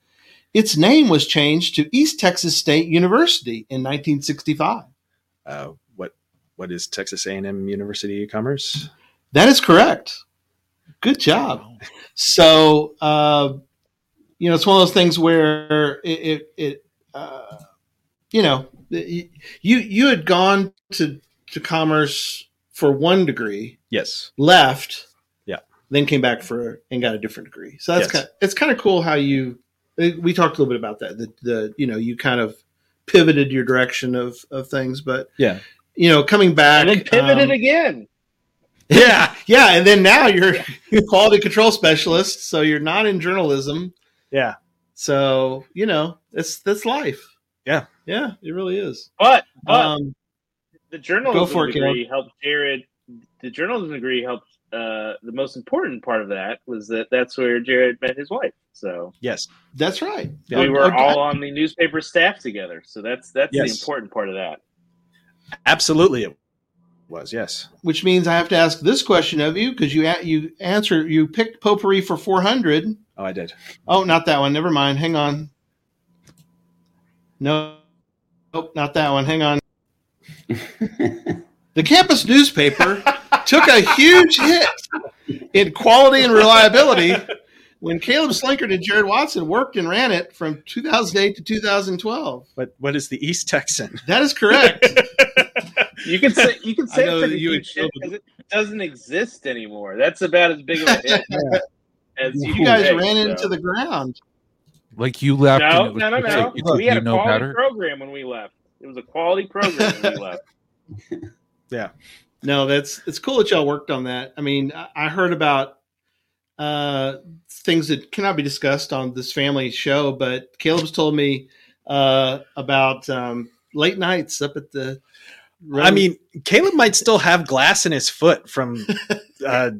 its name was changed to East Texas State University in 1965. Uh, what what is Texas A&M University of Commerce? That is correct. Good job. So, uh, you know, it's one of those things where it, it, it uh, you know, you you had gone to to commerce for one degree, Yes. left, Yeah. then came back for and got a different degree. So that's Yes. kind. it's kind of cool how you. We talked a little bit about that. The, the you know you kind of pivoted your direction of of things, but Yeah. you know coming back And then pivoted um, again. Yeah. yeah, and then now you're quality control specialist, so you're not in journalism. Yeah. So you know it's that's life. Yeah. yeah, it really is. But but Um, the journalism go for it, degree helped Jared. The journalism degree helped. Uh, the most important part of that was that that's where Jared met his wife. So Yes. that's right. Yeah. we were Okay. all on the newspaper staff together. So that's that's the important part of that. Absolutely, it was. Yes. which means I have to ask this question of you because you a- you answer you picked potpourri for four hundred. Oh, I did. Oh, not that one. Never mind. Hang on. No, nope, not that one. Hang on. The campus newspaper took a huge hit in quality and reliability when Caleb Slinkard and Jared Watson worked and ran it from 2008 to 2012. But what is the East Texan? That is correct. You can say you can say know it's that you huge would- shit because it doesn't exist anymore. That's about as big of a hit as you, you guys make, ran so. into the ground. Like you left. and No, it was no, no, no. You, think We had a quality better. program when we left. It was a quality program when we left. Yeah. No, that's it's cool that y'all worked on that. I mean, I, I heard about uh, things that cannot be discussed on this family show, but Caleb's told me uh, about um, late nights up at the. I mean, Caleb might still have glass in his foot from uh,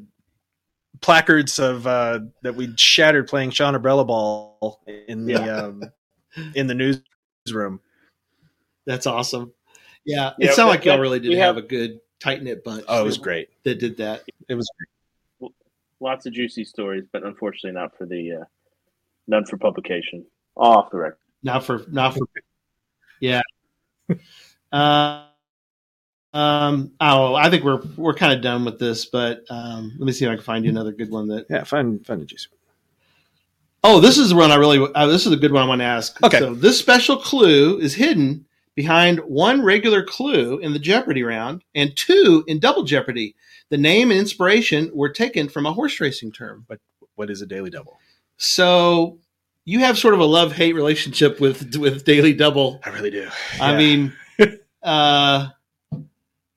placards of uh, that we shattered playing Sean Umbrella Ball in the Yeah. um, in the newsroom. that's awesome. Yeah, Yeah, it sounded like y'all really did have, have- a good tight knit bunch. Oh, it was great. that did that. It was Lots of juicy stories, but unfortunately not for the uh, none for publication. Off the record. Not for not for. Yeah. Uh, um. Oh, I think we're we're kind of done with this, but um, let me see if I can find you another good one that yeah, fun, fun to juice. Oh, this is the one I really. Uh, this is a good one I want to ask. Okay. So this special clue is hidden behind one regular clue in the Jeopardy round and two in Double Jeopardy. The name and inspiration were taken from a horse racing term. But what is a daily double? So you have sort of a love hate relationship with with Daily Double. I really do. I Yeah. mean, uh,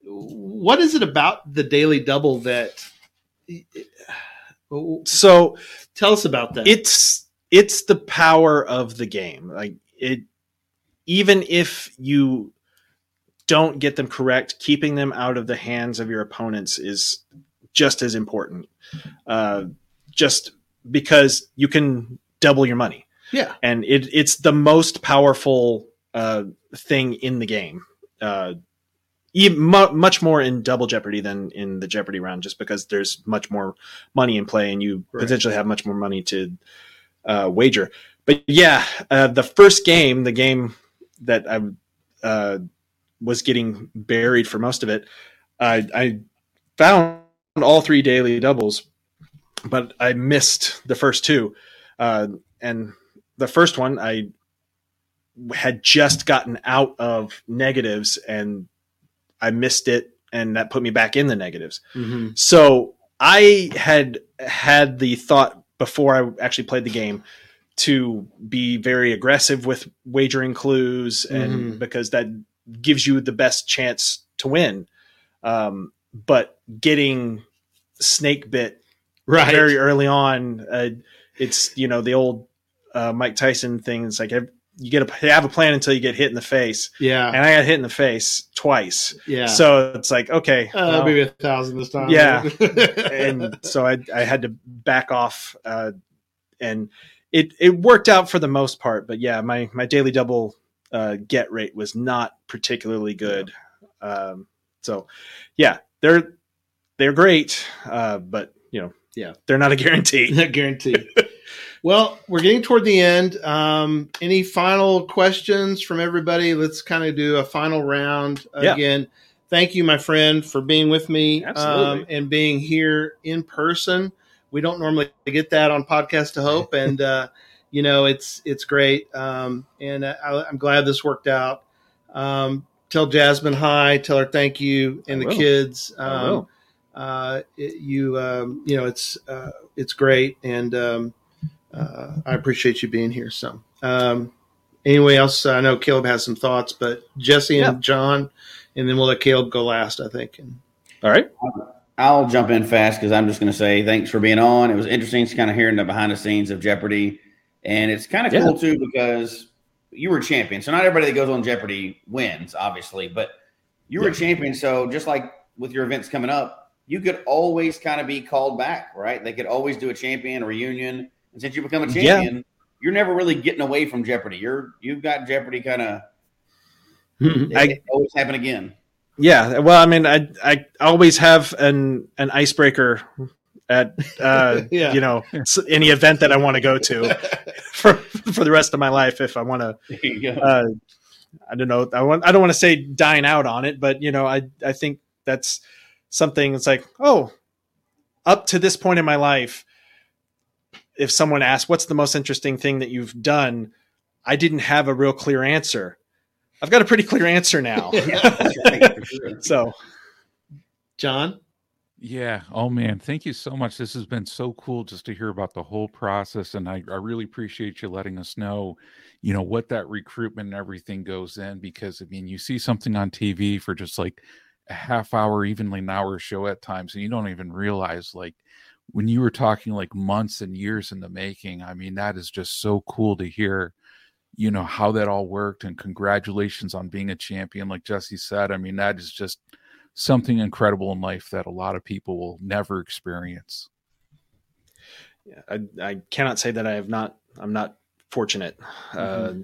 what is it about the Daily Double that? so Tell us about that. it's it's the power of the game like it even if you don't get them correct keeping them out of the hands of your opponents is just as important uh, just because you can double your money yeah. and it, it's the most powerful uh, thing in the game uh, much more in double jeopardy than in the jeopardy round just because there's much more money in play and you Right. potentially have much more money to uh, wager but yeah uh, the first game the game that i uh, was getting buried for most of it I, I found all three daily doubles but i missed the first two uh, and the first one i had just gotten out of negatives and I missed it and that put me back in the negatives. hmm So I had had the thought before I actually played the game to be very aggressive with wagering clues and Mhm. because that gives you the best chance to win. Um, but getting snake bit Right. very early on. Uh, it's you know the old uh, Mike Tyson thing. It's like you get a have a plan until you get hit in the face, Yeah. and I got hit in the face twice. Yeah. So it's like okay, uh, well, maybe a thousand this time. Yeah. and so I I had to back off, uh, and it it worked out for the most part. But yeah, my my daily double uh, get rate was not particularly good. Um, so yeah, they're they're great, uh, but you know, Yeah. they're not a guarantee. Not guaranteed. well, we're getting toward the end. Um, any final questions from everybody? Let's kind of do a final round Yeah. again. Thank you, my friend, for being with me um, and being here in person. We don't normally get that on Podcast of Hope, and uh, you know it's it's great. Um, and I, I'm glad this worked out. Um, tell Jasmine hi. Tell her thank you, and I the will. kids. I Um, will. uh, it, you um, you know it's uh, it's great and um, uh, I appreciate you being here. So um, anyway else, I know Caleb has some thoughts, but Jesse and Yeah. John, and then we'll let Caleb go last. I think. And All right. I'll jump in fast because I'm just going to say thanks for being on. It was interesting to kind of hearing the behind the scenes of Jeopardy, and it's kind of Yeah. cool too because you were a champion. So not everybody that goes on Jeopardy wins, obviously, but you were a champion. So just like with your events coming up, you could always kind of be called back, right? They could always do a champion reunion, and since you become a Yeah. champion, you're never really getting away from Jeopardy. You're you've got Jeopardy kind of. Mm-hmm. I- it always happen again. Yeah, well, I mean, I I always have an an icebreaker at uh, Yeah. you know any event that I want to go to for for the rest of my life if I want to. There you go. Uh, I don't know. I want. I don't want to say dine out on it, but you know, I I think that's something. It's like, oh, up to this point in my life, if someone asks, "What's the most interesting thing that you've done?" I didn't have a real clear answer. I've got a pretty clear answer now. Yeah, that's right, sure. so John, Yeah. Oh man, thank you so much. This has been so cool just to hear about the whole process, and I, I really appreciate you letting us know, you know, what that recruitment and everything goes in. Because I mean, you see something on TV for just like a half hour, evenly an hour show at times, and you don't even realize like when you were talking like months and years in the making. I mean, that is just so cool to hear. You know how that all worked, and congratulations on being a champion. Like Jesse said, I mean, that is just something incredible in life that a lot of people will never experience. yeah, I, I cannot say that I have not. I'm not fortunate uh,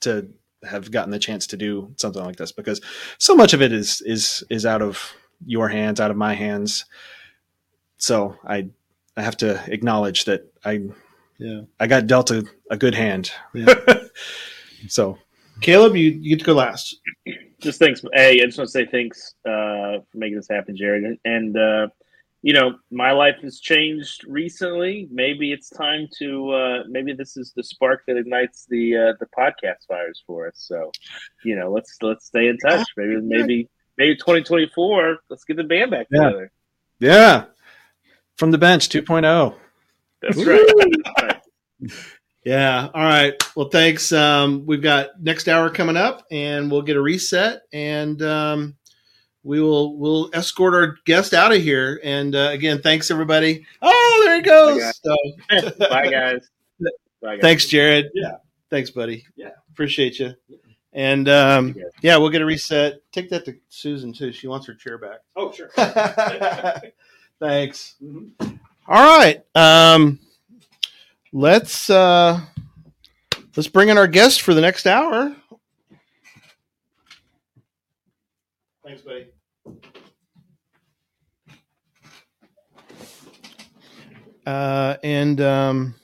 to have gotten the chance to do something like this because so much of it is is is out of your hands, out of my hands. So I I have to acknowledge that I yeah, I got dealt a, a good hand. Yeah. so Caleb, you, you get to go last. just thanks. Hey, I just want to say thanks uh, for making this happen, Jared. And, and uh, you know, my life has changed recently. Maybe it's time to. Uh, maybe this is the spark that ignites the uh, the podcast fires for us. So, you know, let's let's stay in touch. Maybe maybe maybe twenty twenty four. Let's get the band back Yeah. together. yeah, from the bench oh. 2.0. That's right. Right. Yeah. All right. Well, thanks. Um, we've got next hour coming up, and we'll get a reset, and um, we will we'll escort our guest out of here. And uh, again, thanks everybody. Oh, there he goes. Bye, So, Bye, guys. Bye, guys. thanks, Jared. Yeah. Thanks, buddy. Yeah. Appreciate you. And um, you, yeah, we'll get a reset. Take that to Susan too. She wants her chair back. Oh, sure. Thanks. All right. Let's uh, let's bring in our guest for the next hour. Thanks, buddy. Uh, and um,